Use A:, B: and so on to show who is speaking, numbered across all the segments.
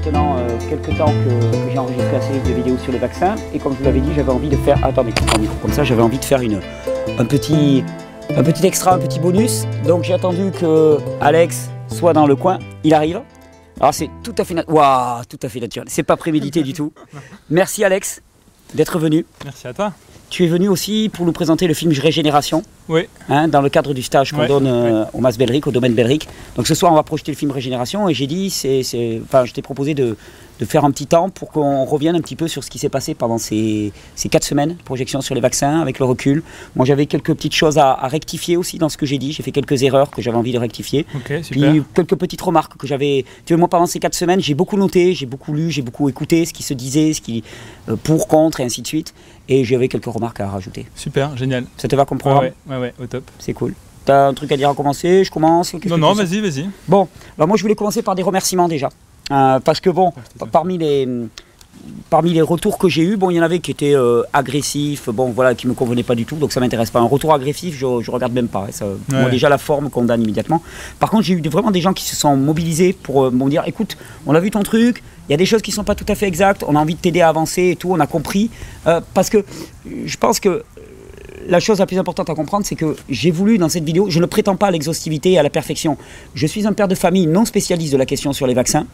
A: maintenant euh, quelques temps que, que j'ai enregistré la série de vidéos sur le vaccin. Et comme je vous l'avais dit, j'avais envie de faire. Attendez, comme ça, j'avais envie de faire une, un, petit, un petit extra, un petit bonus. Donc j'ai attendu que Alex soit dans le coin. Il arrive. Alors c'est tout à fait Waouh, tout à fait naturel. C'est pas prémédité du tout. Merci Alex d'être venu.
B: Merci à toi.
A: Tu es venu aussi pour nous présenter le film Régénération.
B: Oui.
A: hein, dans le cadre du stage qu'on donne euh, au Mas Belric, au domaine Belric. Donc ce soir, on va projeter le film Régénération et j'ai dit, c'est, c'est- enfin, je t'ai proposé de, de faire un petit temps pour qu'on revienne un petit peu sur ce qui s'est passé pendant ces, ces quatre semaines, projection sur les vaccins, avec le recul. Moi, j'avais quelques petites choses à, à rectifier aussi dans ce que j'ai dit. J'ai fait quelques erreurs que j'avais envie de rectifier.
B: Ok, super.
A: Puis quelques petites remarques que j'avais. Tu vois, moi, pendant ces quatre semaines, j'ai beaucoup noté, j'ai beaucoup lu, j'ai beaucoup écouté ce qui se disait, ce qui euh, pour, contre et ainsi de suite. Et j'avais quelques remarques à rajouter.
B: Super, génial.
A: Ça te va comme programme?
B: Ouais, ouais, ouais, au top.
A: C'est cool. T'as un truc à dire à commencer Je commence
B: Non, non, vas-y, vas-y.
A: Bon, alors moi je voulais commencer par des remerciements déjà. Euh, parce que bon,
B: Ah,
A: parmi les, parmi les retours que j'ai eus, bon, il y en avait qui étaient euh, agressifs, bon voilà, qui me convenaient pas du tout, donc ça m'intéresse pas. Un retour agressif, je, je regarde même pas. ça- moi,
B: Ouais.
A: déjà la forme condamne immédiatement. Par contre, j'ai eu vraiment des gens qui se sont mobilisés pour euh, me dire, écoute, on a vu ton truc, il y a des choses qui sont pas tout à fait exactes, on a envie de t'aider à avancer et tout, on a compris. Euh, parce que euh, je pense que la chose la plus importante à comprendre, c'est que j'ai voulu dans cette vidéo, je ne prétends pas à l'exhaustivité et à la perfection. Je suis un père de famille non spécialiste de la question sur les vaccins,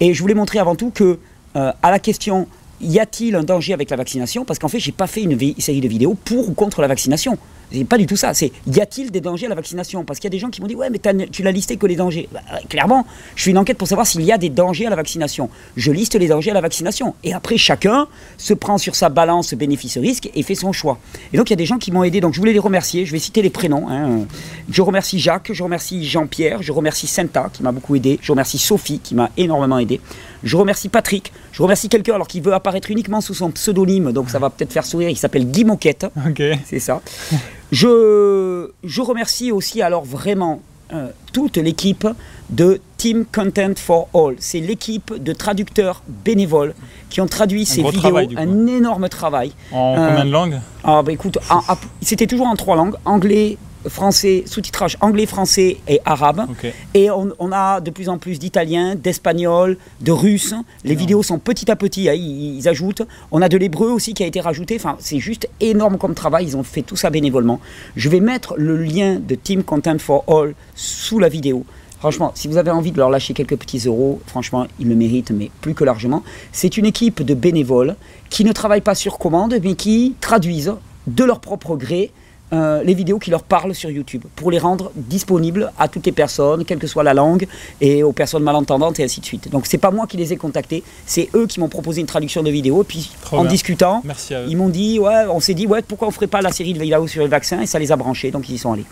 A: et je voulais montrer avant tout que euh, à la question y a-t-il un danger avec la vaccination Parce qu'en fait, j'ai pas fait une série de vidéos pour ou contre la vaccination. C'est pas du tout ça. C'est y a-t-il des dangers à la vaccination? Parce qu'il y a des gens qui m'ont dit ouais, mais tu l'as listé que les dangers. Bah, euh, clairement, je fais une enquête pour savoir s'il y a des dangers à la vaccination. Je liste les dangers à la vaccination. Et après, chacun se prend sur sa balance bénéfice-risque et fait son choix. Et donc, il y a des gens qui m'ont aidé. Donc, je voulais les remercier. Je vais citer les prénoms. hein. Je remercie Jacques, je remercie Jean-Pierre, je remercie Senta qui m'a beaucoup aidé. Je remercie Sophie qui m'a énormément aidé. Je remercie Patrick. Je remercie quelqu'un alors qui veut apparaître uniquement sous son pseudonyme. Donc, ça va peut-être faire sourire. Il s'appelle Guy Moquette.
B: Ok.
A: C'est ça. Je, je remercie aussi alors vraiment euh, toute l'équipe de Team Content for All. C'est l'équipe de traducteurs bénévoles qui ont traduit ces
B: gros
A: vidéos,
B: travail,
A: un énorme travail.
B: En
A: Euh,
B: combien de langues?
A: Ah bah écoute, en- en- c'était toujours en trois langues, anglais, français, sous-titrage anglais, français et arabe. Et on, on a de plus en plus d'italien, d'espagnol, de russe. Les vidéos sont petit à petit, hein, ils, ils ajoutent. On a de l'hébreu aussi qui a été rajouté. Enfin, c'est juste énorme comme travail. Ils ont fait tout ça bénévolement. Je vais mettre le lien de Team Content for All sous la vidéo. Franchement, si vous avez envie de leur lâcher quelques petits euros, franchement, ils le méritent, mais plus que largement. C'est une équipe de bénévoles qui ne travaillent pas sur commande, mais qui traduisent de leur propre gré euh, les vidéos qui leur parlent sur YouTube pour les rendre disponibles à toutes les personnes, quelle que soit la langue, et aux personnes malentendantes et ainsi de suite. Donc c'est pas moi qui les ai contactés, c'est eux qui m'ont proposé une traduction de vidéo. Et puis
B: Trop
A: en
B: bien.
A: discutant,
B: Merci
A: ils m'ont dit ouais, on s'est dit ouais, pourquoi on ferait pas la série de vidéos sur les vaccins et ça les a branchés, donc ils y sont allés.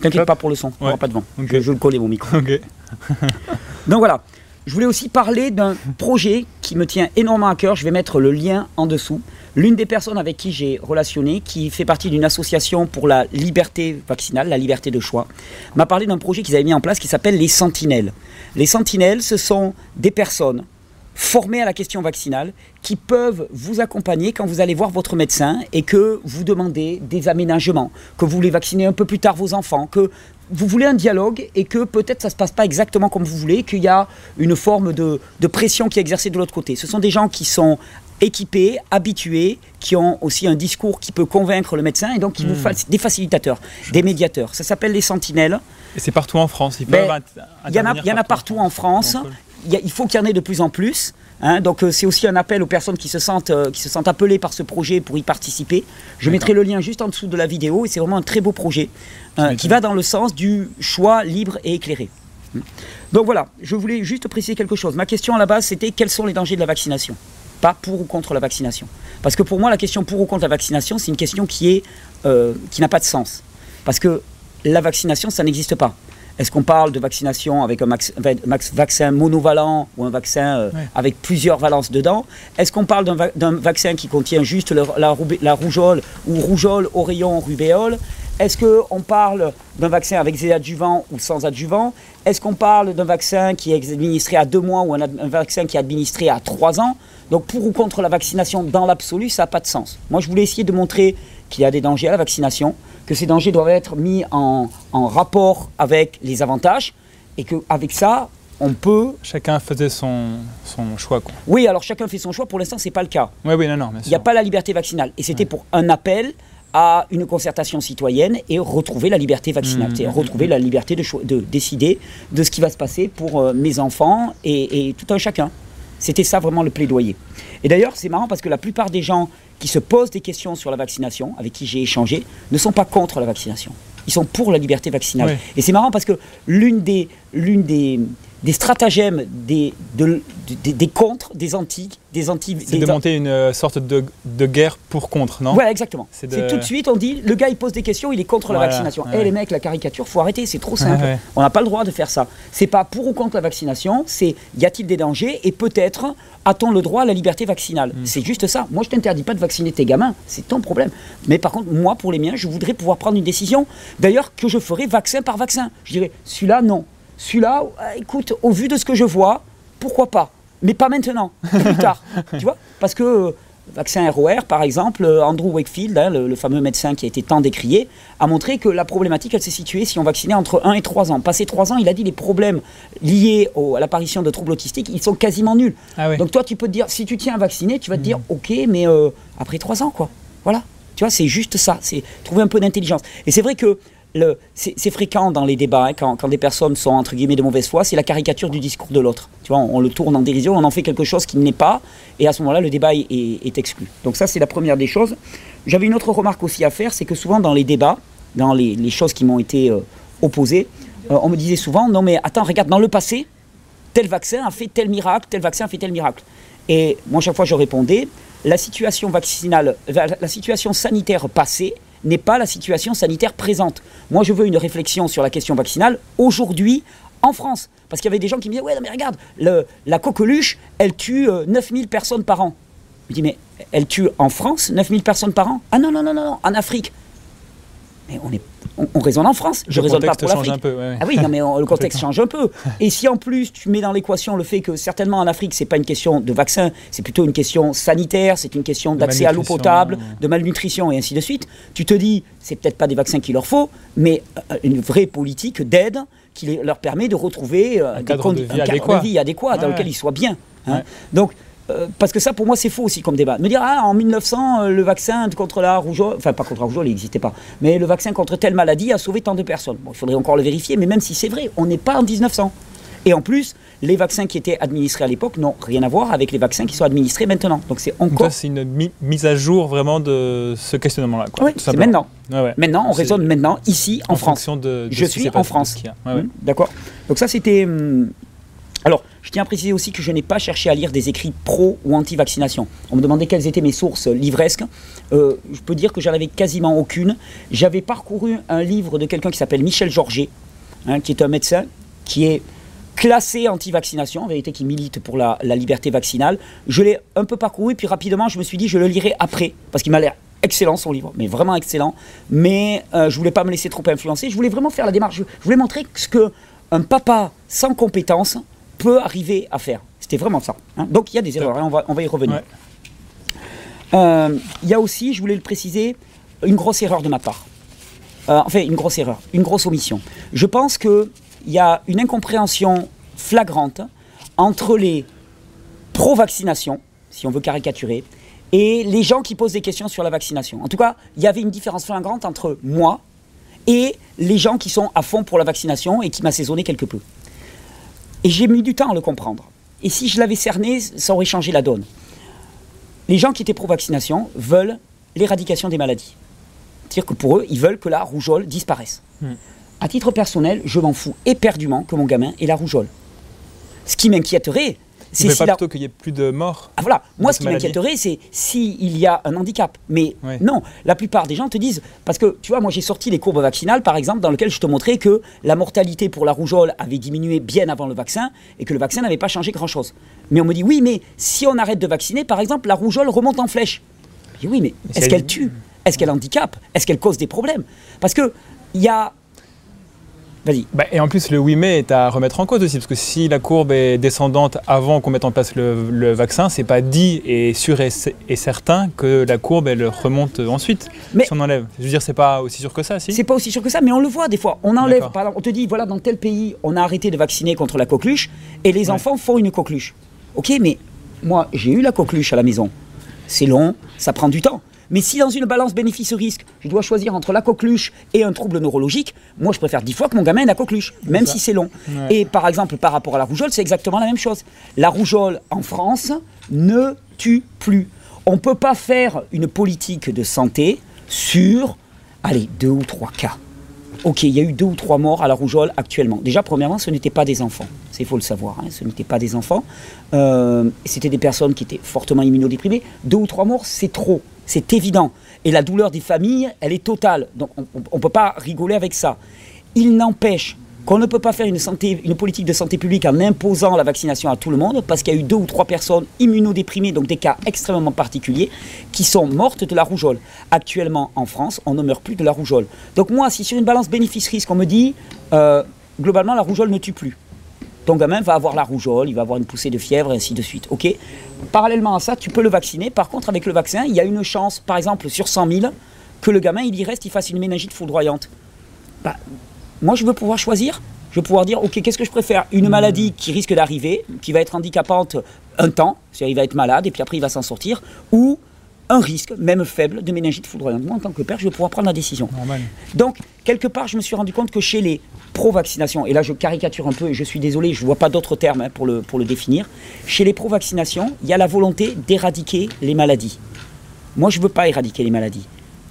A: T'inquiète pas pour le son, n'y aura pas de vent. Je, je le connais mon micro. Donc voilà, je voulais aussi parler d'un projet qui me tient énormément à cœur. Je vais mettre le lien en dessous. L'une des personnes avec qui j'ai relationné, qui fait partie d'une association pour la liberté vaccinale, la liberté de choix, m'a parlé d'un projet qu'ils avaient mis en place qui s'appelle les Sentinelles. Les Sentinelles, ce sont des personnes formées à la question vaccinale qui peuvent vous accompagner quand vous allez voir votre médecin et que vous demandez des aménagements, que vous voulez vacciner un peu plus tard vos enfants, que vous voulez un dialogue et que peut-être ça ne se passe pas exactement comme vous voulez, qu'il y a une forme de, pression qui est exercée de l'autre côté. Ce sont des gens qui sont équipés, habitués, qui ont aussi un discours qui peut convaincre le médecin et donc qui vous
B: Hmm.
A: fassent des facilitateurs, des médiateurs. Ça s'appelle les sentinelles.
B: Et c'est partout en France.
A: Ben, Il y en a, y en a partout en France.
B: Cool.
A: Il, y a- il faut qu'il y en ait de plus en plus. hein. donc euh, c'est aussi un appel aux personnes qui se sentent, euh, qui se sentent appelées par ce projet pour y participer. Je mettrai le lien juste en dessous de la vidéo et c'est vraiment un très beau projet euh, qui va dans le sens du choix libre et éclairé. Donc voilà, je voulais juste préciser quelque chose. Ma question à la base, c'était quels sont les dangers de la vaccination? Pas pour ou contre la vaccination. Parce que pour moi, la question pour ou contre la vaccination, c'est une question qui, est, euh, qui n'a pas de sens. Parce que la vaccination, ça n'existe pas. Est-ce qu'on parle de vaccination avec un max- max- vaccin monovalent ou un vaccin euh,
B: Ouais.
A: avec plusieurs valences dedans? Est-ce qu'on parle d'un va- d'un vaccin qui contient juste le- la, la rougeole ou rougeole, oreillon, rubéole Est-ce qu'on parle d'un vaccin avec des adjuvants ou sans adjuvants? Est-ce qu'on parle d'un vaccin qui est administré à deux mois ou un vaccin qui est administré à trois ans? Donc pour ou contre la vaccination dans l'absolu, ça n'a pas de sens. Moi, je voulais essayer de montrer qu'il y a des dangers à la vaccination, que ces dangers doivent être mis en, en rapport avec les avantages, et qu'avec ça, on peut.
B: Chacun faisait son, son choix. Quoi.
A: Oui, alors chacun fait son choix. Pour l'instant, c'est pas le cas.
B: Oui, oui, non, non,
A: Il n'y a pas la liberté vaccinale. Et c'était pour un appel à une concertation citoyenne et retrouver la liberté vaccinale.
B: Mmh, mmh,
A: retrouver la liberté de, de décider de ce qui va se passer pour euh, mes enfants et, et tout un chacun. C'était ça vraiment le plaidoyer. Et d'ailleurs, c'est marrant parce que la plupart des gens qui se posent des questions sur la vaccination, avec qui j'ai échangé, ne sont pas contre la vaccination. Ils sont pour la liberté vaccinale. Et c'est marrant parce que l'une des, l'une des, des stratagèmes des, de- des, des contre, des anti, des anti,
B: C'est de monter une euh, sorte de, de guerre pour contre, non?
A: Voilà, exactement.
B: C'est de-
A: tout de suite, on dit, le gars il pose des questions, il est contre la vaccination. Eh
B: ouais.
A: les mecs, la caricature, faut arrêter, c'est trop simple.
B: Ouais, ouais.
A: On n'a pas le droit de faire ça. C'est pas pour ou contre la vaccination, c'est y a-t-il des dangers et peut-être a-t-on le droit à la liberté vaccinale?
B: Mm.
A: C'est juste ça. Moi, je t'interdis pas de vacciner tes gamins, c'est ton problème. Mais par contre, moi, pour les miens, je voudrais pouvoir prendre une décision, d'ailleurs, que je ferai vaccin par vaccin. Je dirais, celui-là, non. Celui-là, euh, écoute, au vu de ce que je vois, pourquoi pas Mais pas maintenant, plus tard. Tu vois Parce que euh, vaccin ROR, par exemple, euh, Andrew Wakefield, hein, le, le fameux médecin qui a été tant décrié, a montré que la problématique, elle s'est située si on vaccinait entre 1 et 3 ans. Passé 3 ans, il a dit les problèmes liés au- à l'apparition de troubles autistiques, ils sont quasiment nuls.
B: Ah oui.
A: Donc toi, tu peux te dire, si tu tiens à vacciner, tu vas te dire, ok, mais euh, après 3 ans, quoi. Voilà. Tu vois, c'est juste ça. C'est trouver un peu d'intelligence. Et c'est vrai que c'est fréquent dans les débats, hein, quand, des personnes sont entre guillemets de mauvaise foi, c'est la caricature du discours de l'autre. Tu vois, on, le tourne en dérision, on en fait quelque chose qui n'est pas, et à ce moment-là, le débat est, exclu. Donc ça, c'est la première des choses. J'avais une autre remarque aussi à faire, c'est que souvent dans les débats, dans les, choses qui m'ont été euh, opposées, euh, on me disait souvent, non mais attends, regarde, dans le passé, tel vaccin a fait tel miracle, tel vaccin a fait tel miracle. Et moi, chaque fois, je répondais, la situation vaccinale, la situation sanitaire passée n'est pas la situation sanitaire présente. Moi, je veux une réflexion sur la question vaccinale aujourd'hui en France. Parce qu'il y avait des gens qui me disaient, ouais, mais regarde, la coqueluche, elle tue euh, 9000 personnes par an. Je dis, mais elle tue en France 9000 personnes par an? Ah non, non, non, non, en Afrique. Mais on, est, on, on raisonne en France, je
B: Le
A: raisonne pas
B: contexte
A: pour
B: change
A: l'Afrique.
B: un peu. ouais, ouais.
A: Ah oui, non, mais on- le contexte change un peu. Et si en plus tu mets dans l'équation le fait que certainement en Afrique, c'est pas une question de vaccin, c'est plutôt une question sanitaire, c'est une question d'accès à l'eau potable, de malnutrition et ainsi de suite, tu te dis, c'est peut-être pas des vaccins qu'il leur faut, mais euh, une vraie politique d'aide qui leur permet de retrouver euh, des
B: cadre de vie
A: un cadre
B: adéquat.
A: de vie adéquat dans lequel ils soient bien. hein. Donc, euh, parce que ça, pour moi, c'est faux aussi comme débat. Me dire, ah, en 1900, euh, le vaccin contre la rougeole, enfin, pas contre la rougeole, il n'existait pas, mais le vaccin contre telle maladie a sauvé tant de personnes. Bon, il faudrait encore le vérifier, mais même si c'est vrai, on n'est pas en 1900. Et en plus, les vaccins qui étaient administrés à l'époque n'ont rien à voir avec les vaccins qui sont administrés maintenant. Donc, c'est encore.
B: c'est une mi- mise à jour vraiment de ce questionnement-là.
A: Oui, c'est maintenant.
B: Ouais.
A: Maintenant, on raisonne maintenant, ici, en, France.
B: fonction de, de
A: Je suis en France. Hum, D'accord. Donc ça, c'était... hum, Alors, je tiens à préciser aussi que je n'ai pas cherché à lire des écrits pro ou anti-vaccination. On me demandait quelles étaient mes sources livresques. Euh, je peux dire que j'en avais quasiment aucune. J'avais parcouru un livre de quelqu'un qui s'appelle Michel Georget, hein, qui est un médecin qui est classé anti-vaccination, en vérité qui milite pour la, liberté vaccinale. Je l'ai un peu parcouru, puis rapidement, je me suis dit, je le lirai après, parce qu'il m'a l'air excellent son livre, mais vraiment excellent. Mais euh, je voulais pas me laisser trop influencer. Je voulais vraiment faire la démarche. Je, je voulais montrer ce que un papa sans compétence peut arriver à faire. C'était vraiment ça. hein. Donc il y a des erreurs, hein, on, va, on va y revenir.
B: Ouais.
A: Euh, Il y a aussi, je voulais le préciser, une grosse erreur de ma part. Euh, enfin, une grosse erreur, une grosse omission. Je pense qu'il y a une incompréhension flagrante entre les pro-vaccination, si on veut caricaturer, et les gens qui posent des questions sur la vaccination. En tout cas, il y avait une différence flagrante entre moi et les gens qui sont à fond pour la vaccination et qui m'assaisonnaient quelque peu. Et j'ai mis du temps à le comprendre. Et si je l'avais cerné, ça aurait changé la donne. Les gens qui étaient pro-vaccination veulent l'éradication des maladies. C'est-à-dire que pour eux, ils veulent que la rougeole disparaisse.
B: Hmm.
A: À titre personnel, je m'en fous éperdument que mon gamin ait la rougeole. Ce qui m'inquiéterait, c'est
B: pas plutôt qu'il y ait plus de morts
A: Ah, voilà, moi ce qui m'inquiéterait, c'est s'il y a un handicap. Mais
B: Ouais.
A: non, la plupart des gens te disent, parce que tu vois, moi j'ai sorti les courbes vaccinales, par exemple, dans lesquelles je te montrais que la mortalité pour la rougeole avait diminué bien avant le vaccin et que le vaccin n'avait pas changé grand-chose. Mais on me dit, oui, mais si on arrête de vacciner, par exemple, la rougeole remonte en flèche. Je dis, oui, mais est-ce
B: elle-
A: qu'elle tue? Est-ce qu'elle handicape? Est-ce qu'elle cause des problèmes? Parce que il y a Vas-y.
B: Bah, et en plus, le 8 mai est à remettre en cause aussi, parce que si la courbe est descendante avant qu'on mette en place le, le vaccin, c'est pas dit et sûr et, certain que la courbe elle remonte ensuite
A: Mais-
B: si on enlève. Je veux dire, c'est pas aussi sûr que ça, si
A: C'est pas aussi sûr que ça, mais on le voit des fois. On enlève, par exemple, on te dit, voilà, dans tel pays, on a arrêté de vacciner contre la coqueluche, et les
B: Ouais.
A: enfants font une coqueluche. Ok, mais moi, j'ai eu la coqueluche à la maison. C'est long, ça prend du temps. Mais si dans une balance bénéfice-risque, je dois choisir entre la coqueluche et un trouble neurologique, moi je préfère dix fois que mon gamin ait la coqueluche, même si c'est long.
B: Ouais.
A: Et par exemple, par rapport à la rougeole, c'est exactement la même chose. La rougeole en France ne tue plus. On ne peut pas faire une politique de santé sur, allez, deux ou trois cas. Ok, il y a eu deux ou trois morts à la rougeole actuellement. Déjà, premièrement, ce n'étaient pas des enfants. Il faut le savoir. hein, Ce n'étaient pas des enfants. Euh, C'était des personnes qui étaient fortement immunodéprimées. Deux ou trois morts, c'est trop. C'est évident. Et la douleur des familles, elle est totale. Donc, on ne peut pas rigoler avec ça. Il n'empêche qu'on ne peut pas faire une, politique de santé publique en imposant la vaccination à tout le monde, parce qu'il y a eu deux ou trois personnes immunodéprimées, donc des cas extrêmement particuliers, qui sont mortes de la rougeole. Actuellement, en France, on ne meurt plus de la rougeole. Donc moi, si sur une balance bénéfice-risque, on me dit, euh, globalement, la rougeole ne tue plus. Ton gamin va avoir la rougeole, il va avoir une poussée de fièvre, et ainsi de suite. Ok Parallèlement à ça, tu peux le vacciner. Par contre, avec le vaccin, il y a une chance, par exemple, sur 100 000, que le gamin, il y reste, il fasse une méningite foudroyante. Bah, moi, je veux pouvoir choisir. Je veux pouvoir dire, ok, qu'est-ce que je préfère? Une maladie qui risque d'arriver, qui va être handicapante un temps, c'est-à-dire il va être malade et puis après il va s'en sortir, ou un risque, même faible, de méningite foudroyante. Moi, en tant que père, je vais pouvoir prendre la décision.
B: Normal.
A: Donc, quelque part, je me suis rendu compte que chez les pro-vaccinations, et là je caricature un peu et je suis désolé, je ne vois pas d'autres termes hein, pour, le, pour le définir, chez les pro-vaccinations, il y a la volonté d'éradiquer les maladies. Moi, je ne veux pas éradiquer les maladies.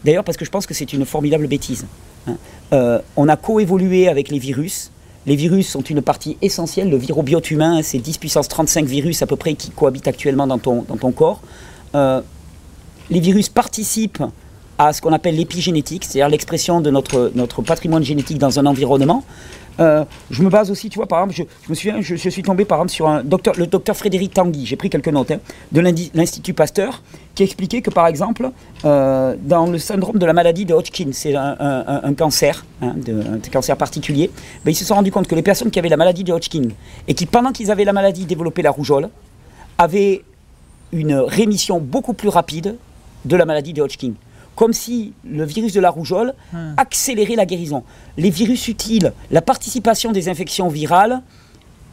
A: D'ailleurs, parce que je pense que c'est une formidable bêtise. hein. Euh, on a coévolué avec les virus. Les virus sont une partie essentielle. Le virobiote humain, c'est 10 puissance 35 virus à peu près qui cohabitent actuellement dans ton, dans ton corps. Euh, les virus participent à ce qu'on appelle l'épigénétique, c'est-à-dire l'expression de notre, patrimoine génétique dans un environnement. Euh, je me base aussi, tu vois, par exemple, je, suis tombé par exemple sur un docteur, le docteur Frédéric Tanguy, j'ai pris quelques notes, hein, de l'Institut Pasteur, qui expliquait que par exemple, euh, dans le syndrome de la maladie de Hodgkin, c'est un, un- un- cancer, hein, cancer particulier, ben, ils se sont rendus compte que les personnes qui avaient la maladie de Hodgkin et qui, pendant qu'ils avaient la maladie, développaient la rougeole, avaient une rémission beaucoup plus rapide de la maladie de Hodgkin. Comme si le virus de la rougeole accélérait la guérison. Les virus utiles, la participation des infections virales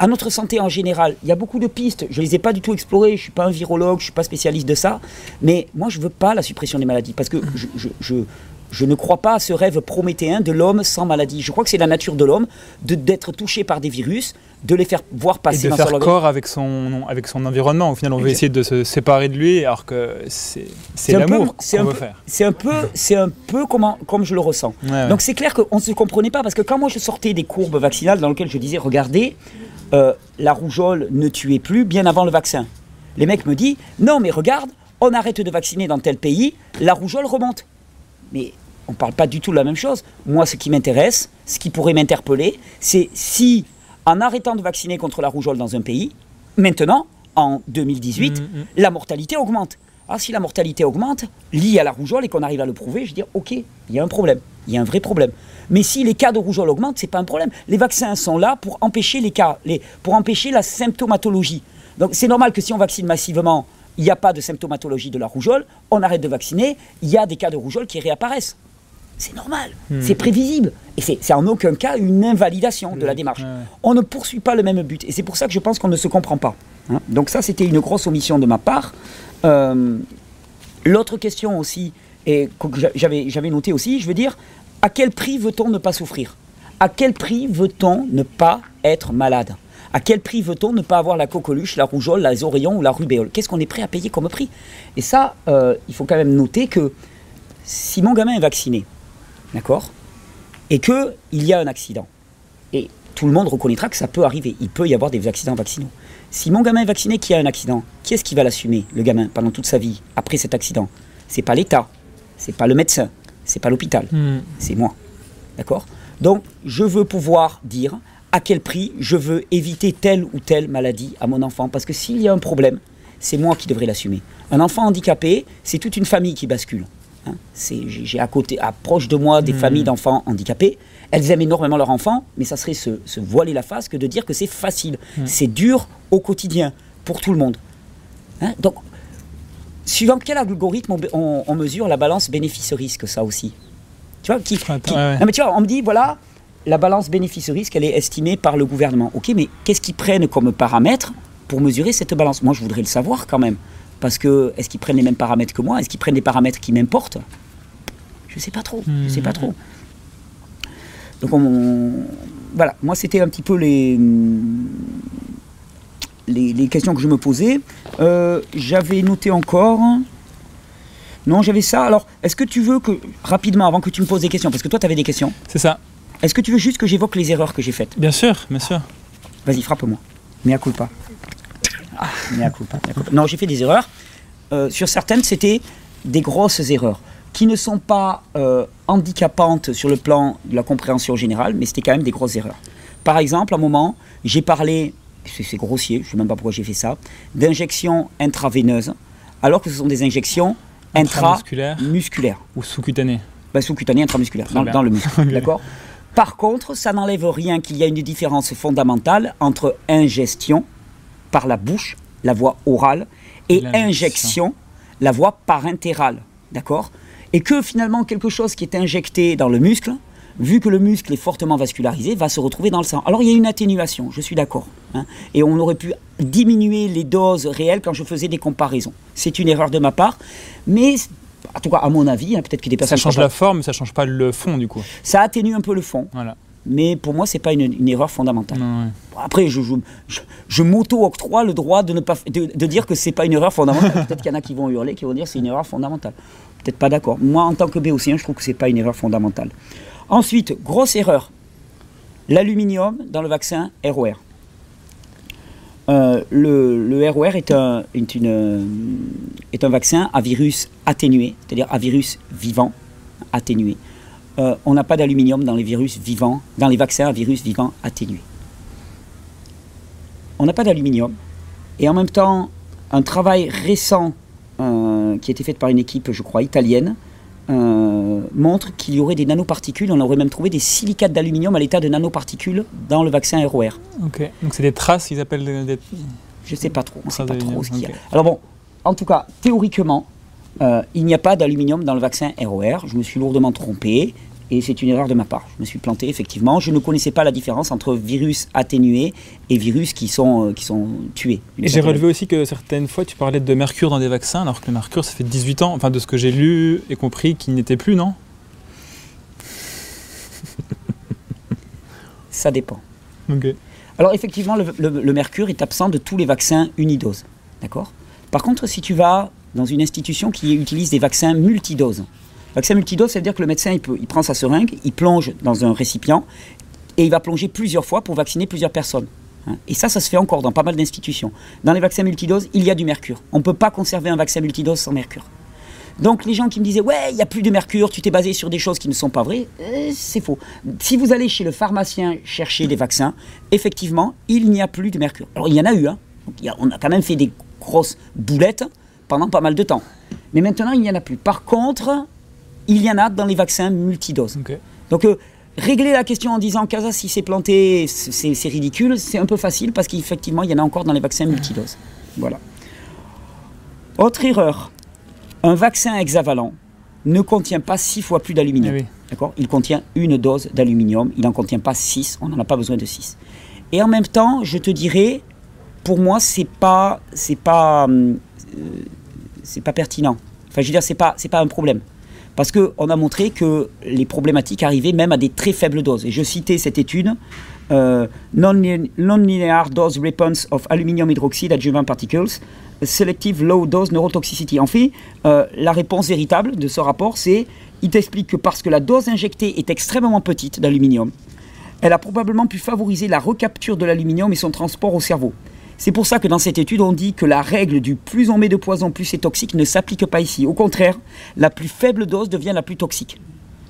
A: à notre santé en général. Il y a beaucoup de pistes, je ne les ai pas du tout explorées, je ne suis pas un virologue, je ne suis pas spécialiste de ça, mais moi je ne veux pas la suppression des maladies, parce que je, je- je- je ne crois pas à ce rêve prométhéen de l'homme sans maladie. Je crois que c'est la nature de l'homme de- d'être touché par des virus, de les faire voir
B: Et
A: passer
B: de
A: dans
B: faire
A: son
B: corps avec son, avec son environnement. Au final, on veut essayer de se séparer de lui, alors que c'est c'est
A: un peu-
B: l'amour qu'on veut
A: peu-
B: faire.
A: C'est un peu, c'est un peu comment, comme je le ressens.
B: Ouais, ouais.
A: Donc c'est clair qu'on ne se comprenait pas parce que quand moi je sortais des courbes vaccinales dans lesquelles je disais regardez, euh, la rougeole ne tuait plus bien avant le vaccin. Les mecs me disent non mais regarde, on arrête de vacciner dans tel pays, la rougeole remonte. Mais on ne parle pas du tout de la même chose. Moi ce qui m'intéresse, ce qui pourrait m'interpeller, c'est si en arrêtant de vacciner contre la rougeole dans un pays, maintenant, en 2018,
B: Mm, mm.
A: la mortalité augmente. Alors si la mortalité augmente, liée à la rougeole, et qu'on arrive à le prouver, je veux dire, ok, il y a un problème, il y a un vrai problème. Mais si les cas de rougeole augmentent, c'est pas un problème. Les vaccins sont là pour empêcher les cas, les, pour empêcher la symptomatologie. Donc c'est normal que si on vaccine massivement, il n'y a pas de symptomatologie de la rougeole, on arrête de vacciner, il y a des cas de rougeole qui réapparaissent. C'est normal, c'est prévisible. Et c'est en aucun cas une invalidation de la démarche.
B: ouais.
A: On ne poursuit pas le même but. Et c'est pour ça que je pense qu'on ne se comprend pas. hein. Donc ça, c'était une grosse omission de ma part. Euh, L'autre question aussi, et que j'a- j'avais j'avais noté aussi, je veux dire, à quel prix veut-on ne pas souffrir? À quel prix veut-on ne pas être malade? À quel prix veut-on ne pas avoir la coqueluche, la rougeole, les oreillons ou la rubéole Qu'est-ce qu'on est prêt à payer comme prix? Et ça, euh, il faut quand même noter que si mon gamin est vacciné, d'accord, et qu'il y a un accident, et tout le monde reconnaîtra que ça peut arriver, il peut y avoir des accidents vaccinaux. Si mon gamin est vacciné qui a un accident, qui est-ce qui va l'assumer, le gamin, pendant toute sa vie, après cet accident? C'est pas l'État, c'est pas le médecin, c'est pas l'hôpital,
B: Hmm.
A: c'est moi. D'accord? Donc, je veux pouvoir dire à quel prix je veux éviter telle ou telle maladie à mon enfant. Parce que s'il y a un problème, c'est moi qui devrais l'assumer. Un enfant handicapé, c'est toute une famille qui bascule. hein. J'ai à côté, à proche de moi, des
B: Mhm.
A: familles d'enfants handicapés. Elles aiment énormément leur enfant, mais ça serait se, se voiler la face que de dire que c'est facile. C'est dur au quotidien, pour tout le monde. Hein, Donc, suivant quel algorithme on, on- on mesure la balance bénéfice-risque, ça aussi Tu vois, qui,
B: Attends,
A: qui-
B: ouais, ouais.
A: Non, mais tu vois, on me dit, voilà, la balance bénéfice-risque, elle est estimée par le gouvernement. Ok, mais qu'est-ce qu'ils prennent comme paramètre pour mesurer cette balance? Moi, je voudrais le savoir quand même. Parce que, est-ce qu'ils prennent les mêmes paramètres que moi? Est-ce qu'ils prennent des paramètres qui m'importent? Je ne sais pas trop. Je sais pas trop. Donc, on, voilà, moi, c'était un petit peu les, les, les questions que je me posais. Euh, j'avais noté encore. Non, j'avais ça. Alors, est-ce que tu veux que, rapidement, avant que tu me poses des questions, parce que toi, tu avais des questions,
B: C'est ça.
A: Est-ce que tu veux juste que j'évoque les erreurs que j'ai faites?
B: Bien sûr, bien sûr.
A: Vas-y, frappe-moi. Mea culpa. Ah, mea culpa, mea culpa. Non, j'ai fait des erreurs. Euh, sur certaines, c'était des grosses erreurs qui ne sont pas euh, handicapantes sur le plan de la compréhension générale, mais c'était quand même des grosses erreurs. Par exemple, à un moment, j'ai parlé, c'est grossier, je ne sais même pas pourquoi j'ai fait ça, d'injections intraveineuses, alors que ce sont des injections
B: Intramusculaires.
A: intramusculaires.
B: Ou sous-cutané.
A: Bah, sous-cutané intramusculaire,
B: Très
A: dans, le muscle. D'accord? Par contre, ça n'enlève rien qu'il y a une différence fondamentale entre ingestion par la bouche, la voie orale, et injection, la voie parentérale. D'accord? Et que finalement, quelque chose qui est injecté dans le muscle, vu que le muscle est fortement vascularisé, va se retrouver dans le sang. Alors il y a une atténuation, je suis d'accord. hein. et on aurait pu diminuer les doses réelles quand je faisais des comparaisons. C'est une erreur de ma part, mais en tout cas à mon avis, hein, peut-être que des
B: Ça
A: personnes...
B: change
A: sont pas-
B: la forme, mais ça change pas le fond du coup.
A: ça atténue un peu le fond,
B: Voilà.
A: mais pour moi, c'est pas une, une erreur fondamentale.
B: Non, ouais.
A: Bon, Après, je, je, je- je m'auto-octroie le droit de, ne pas, de, de dire que c'est pas une erreur fondamentale. Peut-être qu'il y en a qui vont hurler, qui vont dire que c'est une erreur fondamentale. Peut-être pas d'accord. Moi, en tant que béotien, je trouve que c'est pas une erreur fondamentale. Ensuite, grosse erreur. L'aluminium dans le vaccin ROR. Euh, le, ROR est un, est, un vaccin à virus atténué, c'est-à-dire à virus vivant atténué. Euh, on n'a pas d'aluminium dans les virus vivants, dans les vaccins à virus vivants atténués. On n'a pas d'aluminium. Et en même temps, un travail récent euh, qui a été fait par une équipe, je crois, italienne, euh, montre qu'il y aurait des nanoparticules. On aurait même trouvé des silicates d'aluminium à l'état de nanoparticules dans le vaccin ROR.
B: Ok. Donc c'est des traces qu'ils appellent des.
A: Je ne sais pas trop. On sait pas trop ce qu'il y a. Alors bon, en tout cas, théoriquement, euh, il n'y a pas d'aluminium dans le vaccin ROR. Je me suis lourdement trompé. Et c'est une erreur de ma part. Je me suis planté, effectivement. Je ne connaissais pas la différence entre virus atténués et virus qui sont, euh, qui sont tués.
B: Et j'ai relevé aussi que certaines fois tu parlais de mercure dans des vaccins, alors que le mercure ça fait 18 ans, enfin de ce que j'ai lu et compris qu'il n'était plus, non?
A: Ça dépend.
B: Ok.
A: Alors effectivement, le, le- le mercure est absent de tous les vaccins unidoses. D'accord? Par contre, si tu vas dans une institution qui utilise des vaccins multidoses, vaccin multidose, ça veut dire que le médecin, il, prend sa seringue, il plonge dans un récipient et il va plonger plusieurs fois pour vacciner plusieurs personnes. hein. Et ça, ça se fait encore dans pas mal d'institutions. Dans les vaccins multidoses, il y a du mercure. On ne peut pas conserver un vaccin multidose sans mercure. Donc les gens qui me disaient ouais il n'y a plus de mercure, tu t'es basé sur des choses qui ne sont pas vraies, euh, c'est faux. Si vous allez chez le pharmacien chercher des vaccins, effectivement il n'y a plus de mercure. Alors il y en a eu, hein. On a quand même fait des grosses boulettes pendant pas mal de temps. Mais maintenant il n'y en a plus. Par contre, il y en a dans les vaccins multidoses. Donc euh, régler la question en disant Casa si c'est planté, c'est ridicule, c'est un peu facile parce qu'effectivement il y en a encore dans les vaccins multidoses. Voilà. Autre erreur, un vaccin hexavalent ne contient pas six fois plus d'aluminium.
B: Oui.
A: D'accord? Il contient une dose d'aluminium, il n'en contient pas 6, on n'en a pas besoin de 6. Et en même temps, je te dirais, pour moi, c'est pas, c'est pas, euh, c'est pas pertinent. Enfin, je veux dire, c'est pas, c'est pas un problème. Parce qu'on a montré que les problématiques arrivaient même à des très faibles doses. Et je citais cette étude, euh, Non-lin- Non-Linear Dose Response of Aluminium Hydroxide Adjuvant Particles, Selective Low Dose Neurotoxicity. En fait, euh, la réponse véritable de ce rapport, c'est il t'explique que parce que la dose injectée est extrêmement petite d'aluminium, elle a probablement pu favoriser la recapture de l'aluminium et son transport au cerveau. C'est pour ça que dans cette étude, on dit que la règle du plus on met de poison, plus c'est toxique ne s'applique pas ici. Au contraire, la plus faible dose devient la plus toxique.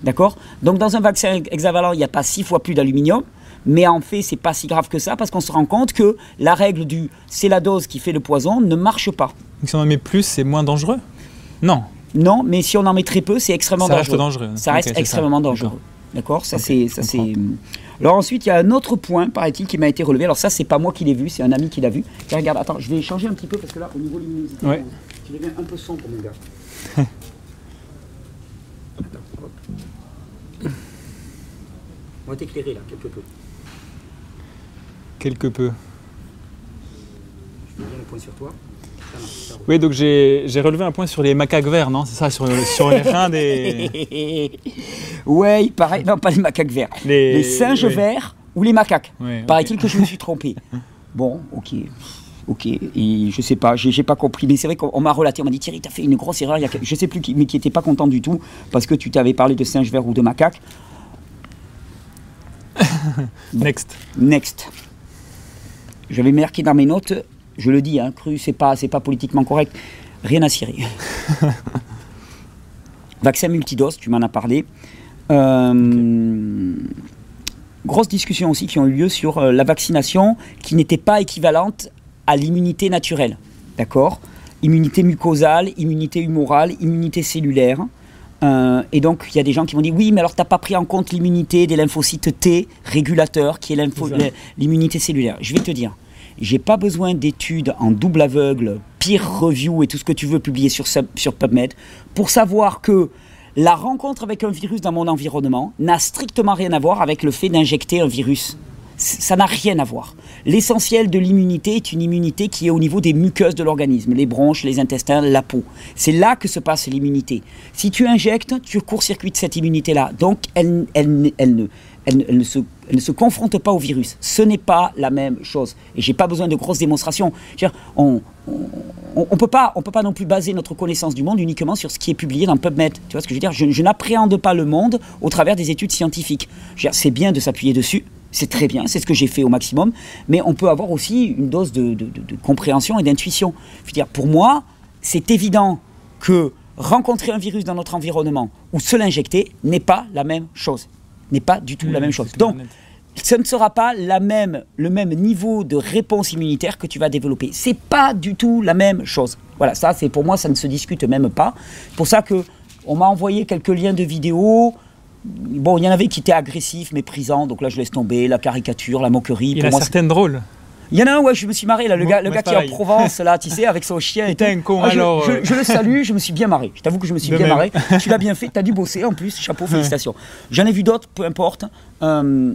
A: D'accord? Donc dans un vaccin hexavalent, il n'y a pas six fois plus d'aluminium, mais en fait, c'est pas si grave que ça parce qu'on se rend compte que la règle du c'est la dose qui fait le poison ne marche pas.
B: Donc si on en met plus, c'est moins dangereux? Non.
A: Non, mais si on en met très peu, c'est extrêmement
B: Ça reste
A: dangereux.
B: dangereux.
A: Ça reste
B: ça.
A: extrêmement dangereux.
B: D'accord.
A: Ça,
B: Ok,
A: c'est.
B: je
A: Ça, c'est...
B: comprends.
A: Alors ensuite, il y a un autre point, paraît-il, qui m'a été relevé. Alors ça, c'est pas moi qui l'ai vu, c'est un ami qui l'a vu. Regarde, attends, je vais changer un petit peu parce que là, au niveau luminosité,
B: Ouais.
A: tu deviens un peu sombre, mon gars. Attends, hop. On va t'éclairer là, quelque peu.
B: Quelque peu.
A: Je mets bien le point sur toi.
B: Oui, donc j'ai relevé un point sur les macaques verts, non C'est ça, sur, sur les reins des.
A: ouais, il paraît. Non, pas les macaques verts.
B: Les,
A: Les singes
B: oui.
A: verts ou les macaques.
B: Ok.
A: Paraît-il que je me suis trompé. Bon, ok. Ok, et je sais pas, j'ai pas compris, mais c'est vrai qu'on on m'a relaté, on m'a dit Thierry, t'as fait une grosse erreur, il y a, je sais plus qui, mais qui était pas content du tout, parce que tu t'avais parlé de singe vert ou de macaque.
B: Next.
A: Next. J'avais marqué dans mes notes, je le dis, hein, cru, c'est pas, c'est pas politiquement correct, rien à cirer. Vaccin multidose, tu m'en as parlé. Euh, Grosse discussion aussi qui ont eu lieu sur euh, la vaccination qui n'était pas équivalente à l'immunité naturelle. D'accord? Immunité mucosale, immunité humorale, immunité cellulaire. Euh, et donc, il y a des gens qui vont dire oui, mais alors tu n'as pas pris en compte l'immunité des lymphocytes T régulateurs, qui est l'immunité cellulaire. Je vais te dire, j'ai pas besoin d'études en double aveugle, peer review et tout ce que tu veux publier sur, sur PubMed pour savoir que la rencontre avec un virus dans mon environnement n'a strictement rien à voir avec le fait d'injecter un virus. Ça n'a rien à voir. L'essentiel de l'immunité est une immunité qui est au niveau des muqueuses de l'organisme, les bronches, les intestins, la peau. C'est là que se passe l'immunité. Si tu injectes, tu court-circuites cette immunité-là. Donc, elle, elle- elle ne, elle, ne- se, elle ne se confronte pas au virus. Ce n'est pas la même chose. Et j'ai pas besoin de grosses démonstrations. On, ne peut, pas- on peut pas non plus baser notre connaissance du monde uniquement sur ce qui est publié dans PubMed. Tu vois ce que je veux dire? Je, n'appréhende pas le monde au travers des études scientifiques. C'est bien de s'appuyer dessus, c'est très bien, c'est ce que j'ai fait au maximum, mais on peut avoir aussi une dose de, compréhension et d'intuition. Pour moi, c'est évident que rencontrer un virus dans notre environnement ou se l'injecter n'est pas la même chose. N'est pas du tout la même chose. Donc, ce ne sera pas la même, le même niveau de réponse immunitaire que tu vas développer. C'est pas du tout la même chose. Voilà, ça, c'est pour moi, ça ne se discute même pas. C'est pour ça que on m'a envoyé quelques liens de vidéos. Bon, il y en avait qui étaient agressifs, méprisants, donc là je laisse tomber, la caricature, la moquerie.
B: Il y a certaines drôles.
A: Il y en a un, ouais, je me suis marré, là, le gars, le qui est en. Provence, là, tu sais, avec son chien et
B: un con,
A: Ah, je,
B: alors,
A: je-
B: euh.
A: je le salue, je me suis bien marré. Je t'avoue que je me suis
B: De
A: bien
B: même.
A: marré. Tu l'as bien fait, tu as dû bosser en plus, chapeau, félicitations. J'en ai vu d'autres, peu importe. Euh,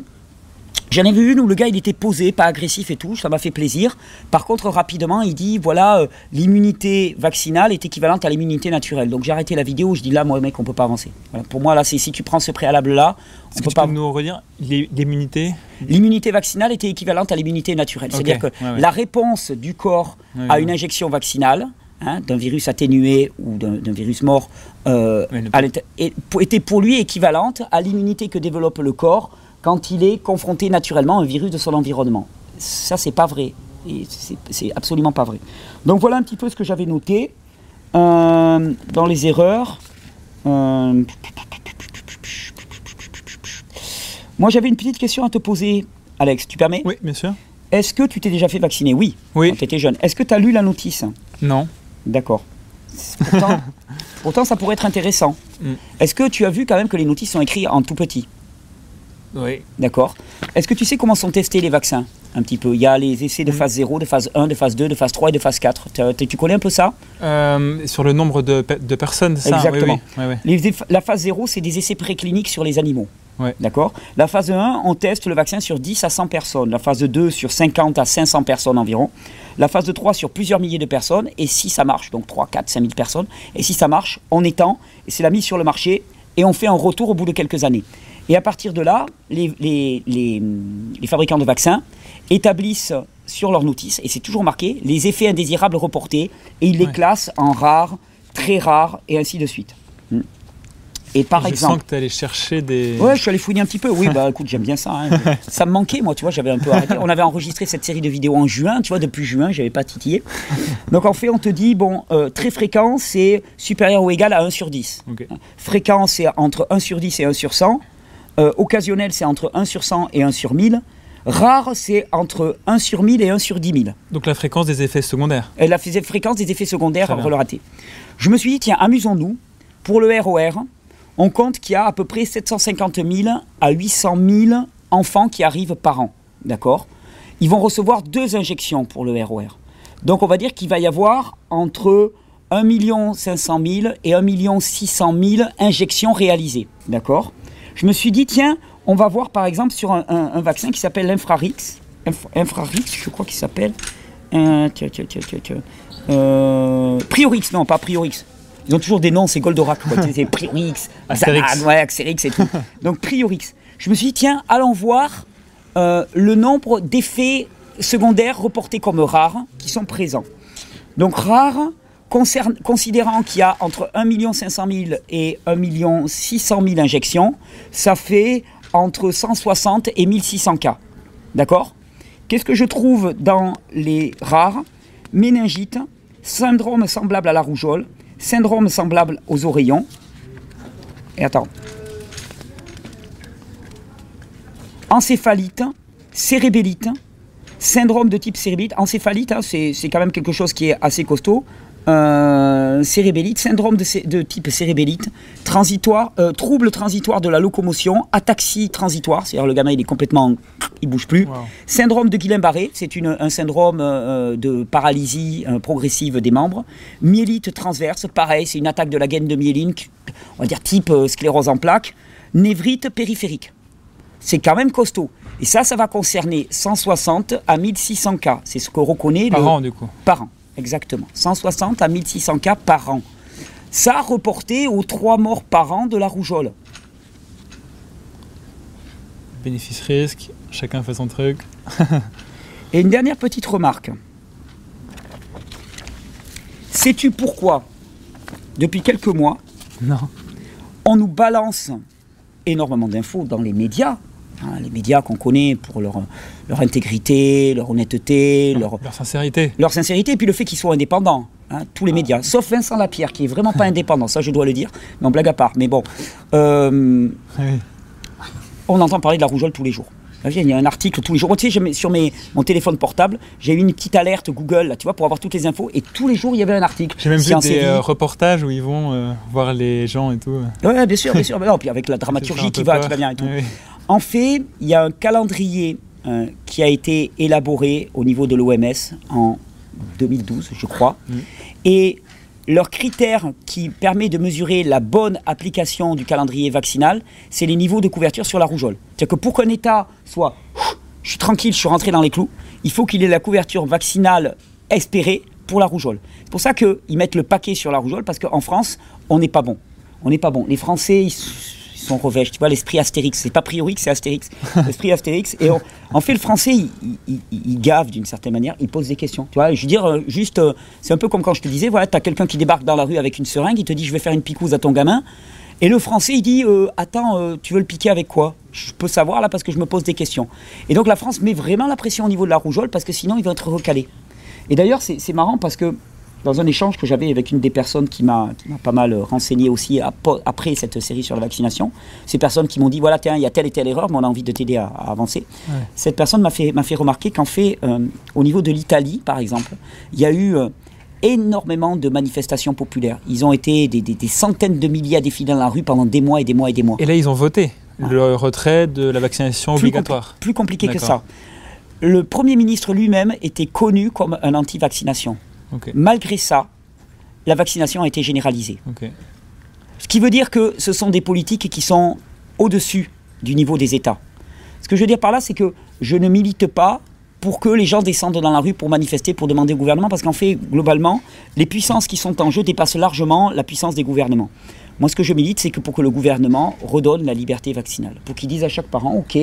A: J'en ai vu une où le gars il était posé, pas agressif et tout, ça m'a fait plaisir. Par contre, rapidement, il dit voilà, euh, l'immunité vaccinale est équivalente à l'immunité naturelle. Donc j'ai arrêté la vidéo, je dis là, moi, mec, on peut pas avancer. Voilà, pour moi, là, c'est si tu prends ce préalable-là, on
B: que
A: peut
B: tu
A: pas.
B: peux nous redire l'immunité?
A: L'immunité vaccinale était équivalente à l'immunité naturelle. C'est-à-dire que
B: ouais, ouais.
A: la réponse du corps
B: Ouais,
A: à une injection vaccinale, hein, d'un virus atténué ou d'un virus mort, euh, était pour lui équivalente à l'immunité que développe le corps quand il est confronté naturellement à un virus de son environnement. Ça, c'est pas vrai. C'est- C'est absolument pas vrai. Donc voilà un petit peu ce que j'avais noté Euh, dans les erreurs. Euh, Moi, j'avais une petite question à te poser, Alex. Tu permets?
B: Oui, bien sûr.
A: Est-ce que tu t'es déjà fait vacciner? Oui,
B: Oui.
A: quand tu étais jeune. Est-ce que tu as lu la notice?
B: Non.
A: D'accord. Pourtant, pourtant, ça pourrait être intéressant.
B: Mm.
A: Est-ce que tu as vu quand même que les notices sont écrites en tout petit?
B: Oui.
A: D'accord. Est-ce que tu sais comment sont testés les vaccins Un petit peu? Il y a les essais de
B: Mm.
A: phase 0, de phase 1, de phase 2, de phase 3 et de phase 4. T'as- t'as- Tu connais un peu ça?
B: Euh, sur le nombre de, pe- de personnes, c'est ça
A: Exactement.
B: Oui, oui.
A: Les La phase 0, c'est des essais précliniques sur les animaux.
B: Ouais.
A: D'accord La phase 1, on teste le vaccin sur 10 à 100 personnes. La phase 2, sur 50 à 500 personnes environ. La phase 3, sur plusieurs milliers de personnes. Et si ça marche, donc 3, 4, 5 000 personnes. Et si ça marche, on étend. C'est la mise sur le marché. Et on fait un retour au bout de quelques années. Et à partir de là, les, les- les- les fabricants de vaccins établissent sur leur notice, et c'est toujours marqué, les effets indésirables reportés, et ils les
B: Ouais.
A: classent en rares, très rares, et ainsi de suite. Hmm. Et par
B: je
A: exemple...
B: sens que tu allé chercher des.
A: Ouais, je suis allé fouiller un petit peu. Oui, bah écoute, j'aime bien ça. hein. Ça me manquait, moi, tu vois, j'avais un peu arrêté. On avait enregistré cette série de vidéos en juin, tu vois, depuis juin, j'avais pas titillé. Donc en fait, on te dit, bon, euh, très fréquent, c'est supérieur ou égal à 1 sur 10.
B: Ok.
A: Fréquent, c'est entre 1 sur 10 et 1 sur 100. Euh, occasionnel, c'est entre 1 sur 100 et 1 sur 1000. Rare, c'est entre 1 sur 1000 et 1 sur 10 000.
B: Donc la fréquence des effets secondaires.
A: Et la fréquence des effets secondaires relatés. Je me suis dit, tiens, amusons-nous. Pour le ROR, on compte qu'il y a à peu près 750 000 à 800 000 enfants qui arrivent par an. D'accord? Ils vont recevoir deux injections pour le ROR. Donc on va dire qu'il va y avoir entre 1 500 000 et 1 600 000 injections réalisées. D'accord? Je me suis dit, tiens, on va voir par exemple sur un, un- un vaccin qui s'appelle l'Infrarix. Inf- Infrarix, je crois qu'il s'appelle. Euh, tiens, tiens, tiens, tiens, tiens. Euh, Priorix, non, pas Priorix. Ils ont toujours des noms, c'est Goldorak. c'est Priorix. Xanad, ouais, Astérix et tout. Donc Priorix. Je me suis dit, tiens, allons voir euh, le nombre d'effets secondaires reportés comme rares qui sont présents. Donc rares, considérant qu'il y a entre 1 500 000 et 1 600 000 injections, ça fait entre 160 et 1600 cas. D'accord? Qu'est-ce que je trouve dans les rares? Méningite, syndrome semblable à la rougeole, syndrome semblable aux oreillons. Et attends. Encéphalite, cérébellite, syndrome de type cérébellite. Encéphalite, hein, c'est quand même quelque chose qui est assez costaud. Euh, cérébellite, syndrome de, type cérébellite, transitoire, euh, trouble transitoire de la locomotion, ataxie transitoire, c'est-à-dire le gamin il est complètement, il bouge plus.
B: Wow.
A: Syndrome de Guillain-Barré, c'est un syndrome euh, de paralysie euh, progressive des membres. Myélite transverse, pareil, c'est une attaque de la gaine de myéline, on va dire type euh, sclérose en plaques. Névrite périphérique, c'est quand même costaud. Et ça, ça va concerner 160 à 1600 cas. C'est ce que reconnaît
B: Par
A: le
B: an, du coup.
A: par an, exactement. 160 à 1600 cas par an. Ça reporté aux 3 morts par an de la rougeole.
B: Bénéfice-risque, chacun fait son truc.
A: Et une dernière petite remarque. Sais-tu pourquoi, depuis quelques mois,
B: Non.
A: on nous balance énormément d'infos dans les médias hein, les médias qu'on connaît pour leur, leur intégrité, leur honnêteté, leur,
B: Leur sincérité.
A: leur sincérité, et puis le fait qu'ils soient indépendants. hein, tous les médias, sauf Vincent Lapierre, qui est vraiment pas indépendant, ça je dois le dire, mais en blague à part. Mais bon, euh,
B: Oui.
A: on entend parler de la rougeole tous les jours. Il y a un article tous les jours. Tu sais, sur mes, mon téléphone portable, j'ai eu une petite alerte Google, là, tu vois, pour avoir toutes les infos. Et tous les jours, il y avait un article.
B: J'ai même
A: C'est
B: vu des
A: série.
B: euh, reportages où ils vont euh, voir les gens et tout.
A: Ouais, bien sûr, bien sûr. Non, puis avec la dramaturgie qui va, qui va bien et tout.
B: Oui, oui.
A: En fait, il y a un calendrier euh, qui a été élaboré au niveau de l'OMS en 2012, je crois.
B: Mm.
A: Et leur critère qui permet de mesurer la bonne application du calendrier vaccinal, c'est les niveaux de couverture sur la rougeole. C'est-à-dire que pour qu'un État soit je suis tranquille, je suis rentré dans les clous, il faut qu'il ait la couverture vaccinale espérée pour la rougeole. C'est pour ça qu'ils mettent le paquet sur la rougeole, parce qu'en France, on n'est pas bon. On n'est pas bon. Les Français, ils, ils sont revêches. Tu vois, l'esprit Astérix, c'est pas Priorix, c'est Astérix. L'esprit Astérix. Et on- en fait, le Français, il, il- gave d'une certaine manière, il pose des questions. Tu vois, je veux dire, euh, juste, euh, c'est un peu comme quand je te disais, voilà, tu as quelqu'un qui débarque dans la rue avec une seringue, il te dit, je vais faire une picouse à ton gamin. Et le français, il dit euh, Attends, euh, tu veux le piquer avec quoi? Je peux savoir là parce que je me pose des questions. Et donc la France met vraiment la pression au niveau de la rougeole parce que sinon il va être recalé. Et d'ailleurs, c'est marrant parce que dans un échange que j'avais avec une des personnes qui m'a qui m'a pas mal euh, renseigné aussi après cette série sur la vaccination, ces personnes qui m'ont dit Voilà, tiens, il y a telle et telle erreur, mais on a envie de t'aider à, à avancer.
B: Ouais.
A: Cette personne m'a fait, m'a fait remarquer qu'en fait, euh, au niveau de l'Italie, par exemple, il y a eu. euh, énormément de manifestations populaires. Ils ont été des, des- des centaines de milliers à défiler dans la rue pendant des mois et des mois et des mois.
B: Et là, ils ont voté le retrait de la vaccination
A: Plus
B: obligatoire.
A: compli- plus compliqué que ça. Le Premier ministre lui-même était connu comme un anti-vaccination. Malgré ça, la vaccination a été généralisée. Ce qui veut dire que ce sont des politiques qui sont au-dessus du niveau des États. Ce que je veux dire par là, c'est que je ne milite pas pour que les gens descendent dans la rue pour manifester, pour demander au gouvernement, parce qu'en fait, globalement, les puissances qui sont en jeu dépassent largement la puissance des gouvernements. Moi, ce que je milite, c'est que pour que le gouvernement redonne la liberté vaccinale, pour qu'il dise à chaque parent, OK,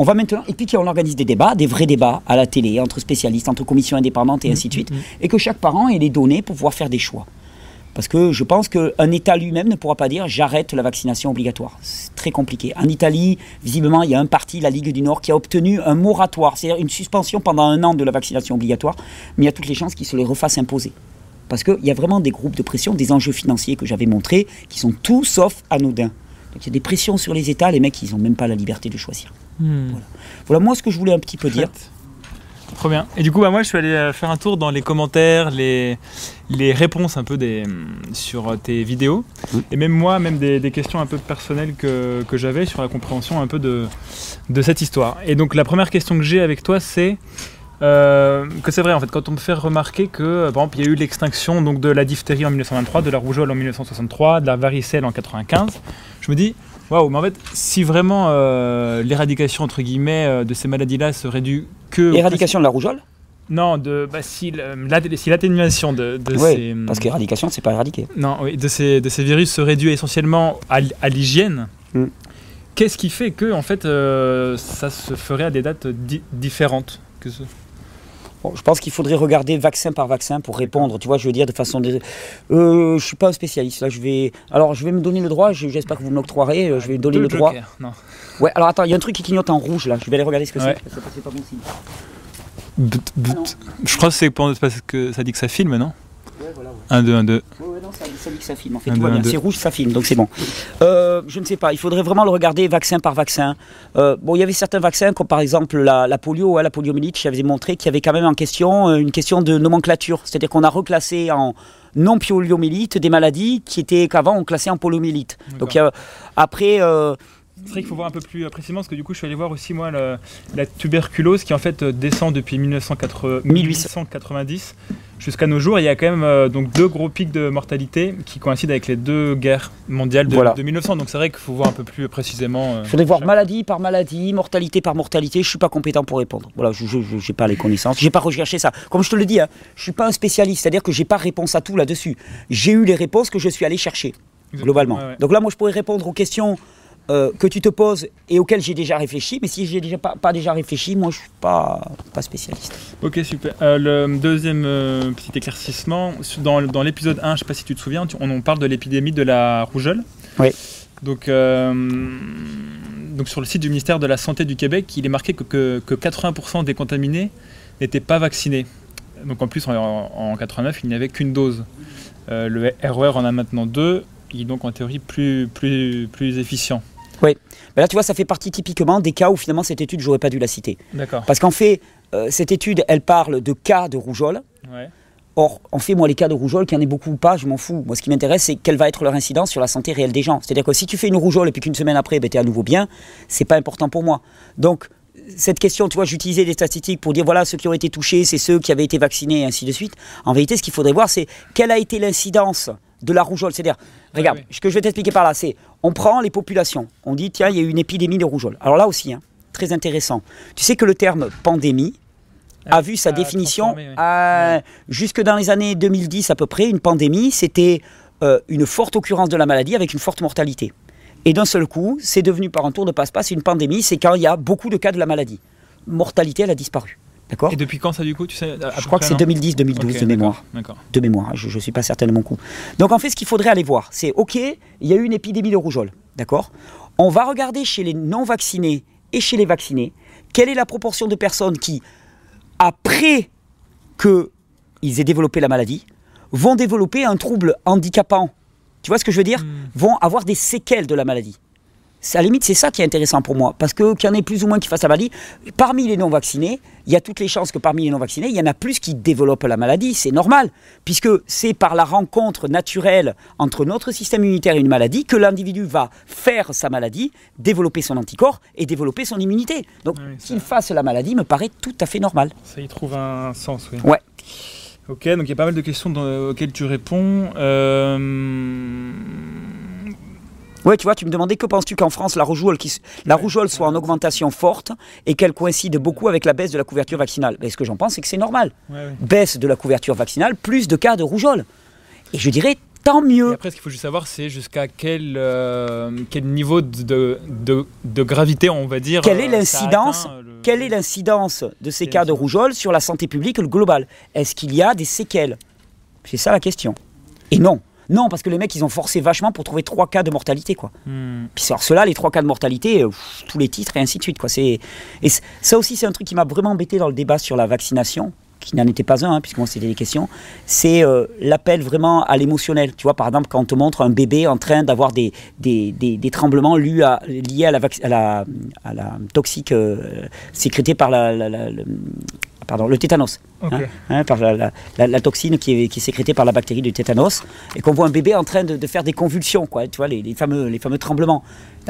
A: on va maintenant, et puis qu'on organise des débats, des vrais débats à la télé, entre spécialistes, entre commissions indépendantes et ainsi de suite, et que chaque parent ait les données pour pouvoir faire des choix. Parce que je pense qu'un État lui-même ne pourra pas dire j'arrête la vaccination obligatoire. C'est très compliqué. En Italie, visiblement, il y a un parti, la Ligue du Nord, qui a obtenu un moratoire, c'est-à-dire une suspension pendant un an de la vaccination obligatoire, mais il y a toutes les chances qu'ils se les refassent imposer. Parce qu'il y a vraiment des groupes de pression, des enjeux financiers que j'avais montrés, qui sont tout sauf anodins. Donc il y a des pressions sur les États, les mecs, ils n'ont même pas la liberté de choisir.
B: Hmm.
A: Voilà. Voilà moi ce que je voulais un petit peu dire.
B: Trop bien. Et du coup, bah, moi, je suis allé euh, faire un tour dans les commentaires, les, les réponses un peu des, hum, sur tes vidéos. Et même moi, même des, des questions un peu personnelles que, que j'avais sur la compréhension un peu de, de cette histoire. Et donc, la première question que j'ai avec toi, c'est euh, que c'est vrai, en fait, quand on me fait remarquer que, euh, par exemple, il y a eu l'extinction donc, de la diphtérie en 1923, de la rougeole en 1963, de la varicelle en 95, je me dis, waouh, mais en fait, si vraiment euh, l'éradication, entre guillemets, euh, de ces maladies-là serait due que... au
A: Éradication de la rougeole
B: non, de, bah, si, l'atténuation de, ces,
A: parce qu'éradication, c'est pas éradiquer.
B: non, oui, de, ces, de ces virus serait due essentiellement à, l'hygiène,
A: Mm.
B: qu'est-ce qui fait que en fait, euh, ça se ferait à des dates di- différentes que ce-
A: Bon, je pense qu'il faudrait regarder vaccin par vaccin pour répondre, tu vois, je veux dire, de façon... dé- Euh, je suis pas un spécialiste, là, je vais... Alors, je vais me donner le droit, je- j'espère que vous me l'octroierez, euh, je vais me donner
B: Deux
A: le droit.
B: jokers, Non.
A: Ouais, alors attends, il y a un truc qui clignote en rouge, là, je vais aller regarder ce que
B: Ouais.
A: c'est, pas bon signe.
B: But- but-
A: Ah non.
B: Je crois que c'est parce que ça dit que ça filme, non?
A: Ouais, voilà, ouais.
B: 1, 2, 1, 2.
A: Ouais, ouais, non, ça, ça dit que ça filme. En fait,
B: Un,
A: tout va
B: deux,
A: bien.
B: un, deux.
A: C'est rouge, ça filme, donc c'est bon. Euh, je ne sais pas, il faudrait vraiment le regarder vaccin par vaccin. Euh, bon, il y avait certains vaccins, comme par exemple la, la polio, hein, la poliomyélite, j'avais montré qu'il y avait quand même en question euh, une question de nomenclature. C'est-à-dire qu'on a reclassé en non poliomyélite des maladies qui étaient qu'avant on classait en poliomyélite. Donc après, euh,
B: C'est vrai qu'il faut voir un peu plus précisément parce que du coup je suis allé voir aussi moi la tuberculose qui en fait descend depuis 1980 1890 jusqu'à nos jours. Il y a quand même euh, donc deux gros pics de mortalité qui coïncident avec les deux guerres mondiales de,
A: Voilà.
B: de 1900. Donc c'est vrai qu'il faut voir un peu plus précisément. euh,
A: il faudrait voir maladie par maladie, mortalité par mortalité. Je suis pas compétent pour répondre. Voilà, je n'ai pas les connaissances. J'ai pas recherché ça. Comme je te le dis, hein, je suis pas un spécialiste. C'est-à-dire que j'ai pas réponse à tout là-dessus. J'ai eu les réponses que je suis allé chercher. globalement.
B: Ouais.
A: Donc là, moi, je pourrais répondre aux questions euh, que tu te poses et auxquelles j'ai déjà réfléchi. Mais si j'ai déjà pas, pas déjà réfléchi, moi, je suis pas, pas spécialiste.
B: Ok, super. Euh, le deuxième euh, petit éclaircissement, dans, dans l'épisode 1, je ne sais pas si tu te souviens, tu- on, on parle de l'épidémie de la rougeole.
A: Oui.
B: Donc, donc sur le site du ministère de la Santé du Québec, il est marqué que, que, que 80% des contaminés n'étaient pas vaccinés. Donc en plus, en, en 89, il n'y avait qu'une dose. Le RER en a maintenant deux. Il est donc en théorie plus, plus, plus efficient.
A: Mais là, tu vois, ça fait partie typiquement des cas où finalement cette étude, j'aurais pas dû la citer.
B: D'accord.
A: Parce qu'en fait, euh, cette étude, elle parle de cas de rougeole.
B: Ouais.
A: Or, en fait, moi, les cas de rougeole, qu'il y en ait beaucoup ou pas, je m'en fous. Moi, ce qui m'intéresse, c'est quelle va être leur incidence sur la santé réelle des gens. C'est-à-dire que si tu fais une rougeole et puis qu'une semaine après, ben, tu es à nouveau bien, c'est pas important pour moi. Donc, cette question, tu vois, j'utilisais des statistiques pour dire voilà, ceux qui ont été touchés, c'est ceux qui avaient été vaccinés et ainsi de suite. En vérité, ce qu'il faudrait voir, c'est quelle a été l'incidence de la rougeole. C'est-à-dire, regarde,
B: oui.
A: ce que je vais t'expliquer par là, c'est on prend les populations, on dit tiens, il y a eu une épidémie de rougeole. Alors là aussi, hein, très intéressant. Tu sais que le terme pandémie, a vu sa
B: a
A: définition
B: oui.
A: à- jusque dans les années 2010 à peu près. Une pandémie, c'était euh, une forte occurrence de la maladie avec une forte mortalité. Et d'un seul coup, c'est devenu par un tour de passe-passe une pandémie, c'est quand il y a beaucoup de cas de la maladie. Mortalité, elle a disparu. D'accord
B: Et depuis quand ça du coup tu sais,
A: Je crois que c'est
B: non
A: 2010-2012
B: Ok,
A: de mémoire.
B: D'accord.
A: De mémoire, je ne suis pas certain de mon coup. Donc en fait, ce qu'il faudrait aller voir, c'est OK, il y a eu une épidémie de rougeole. D'accord On va regarder chez les non-vaccinés et chez les vaccinés, quelle est la proportion de personnes qui, après qu'ils aient développé la maladie, vont développer un trouble handicapant. Tu vois ce que je veux dire?
B: Hmm.
A: Vont avoir des séquelles de la maladie. À la limite, c'est ça qui est intéressant pour moi. Parce que qu'il y en ait plus ou moins qui fassent la maladie, parmi les non-vaccinés, il y a toutes les chances que parmi les non-vaccinés, il y en a plus qui développent la maladie. C'est normal. Puisque c'est par la rencontre naturelle entre notre système immunitaire et une maladie que l'individu va faire sa maladie, développer son anticorps et développer son immunité. Donc
B: Ah oui, ça-
A: qu'il fasse la maladie me paraît tout à fait normal.
B: Ça y trouve un sens, oui.
A: Ouais.
B: Ok, donc il y a pas mal de questions auxquelles tu réponds. Euh,
A: Ouais, tu vois, tu me demandais que penses-tu qu'en France, la rougeole, qui, la rougeole soit en augmentation forte et qu'elle coïncide beaucoup avec la baisse de la couverture vaccinale? Ben, Ce que j'en pense, c'est que c'est normal.
B: ouais, ouais.
A: Baisse de la couverture vaccinale, plus de cas de rougeole. Et je dirais, tant
B: Et
A: mieux.
B: après, ce qu'il faut juste savoir, c'est jusqu'à quel, euh, quel niveau de, de, de- de gravité, on va dire.
A: Quelle est
B: euh,
A: l'incidence
B: le-
A: Quelle est l'incidence de ces cas de rougeole sur la santé publique globale? Est-ce qu'il y a des séquelles? C'est ça la question. Et non. Non, parce que les mecs, ils ont forcé vachement pour trouver trois cas de mortalité, quoi.
B: Hmm.
A: Puis alors ceux-là, les trois cas de mortalité, euh, pff, tous les titres et ainsi de suite. Quoi. C'est, et ça aussi, c'est un truc qui m'a vraiment embêté dans le débat sur la vaccination. qui n'en était pas un, hein, puisque moi c'était des questions, c'est euh, l'appel vraiment à l'émotionnel. Tu vois, par exemple, quand on te montre un bébé en train d'avoir des, des, des, tremblements liés à, liés à, la, à, la, à la toxique euh, sécrétée par la, pardon, le tétanos. Hein, hein, par la, la, toxine qui est, qui est, sécrétée par la bactérie du tétanos, et qu'on voit un bébé en train de, de, faire des convulsions, quoi, tu vois, les, les fameux, les fameux tremblements.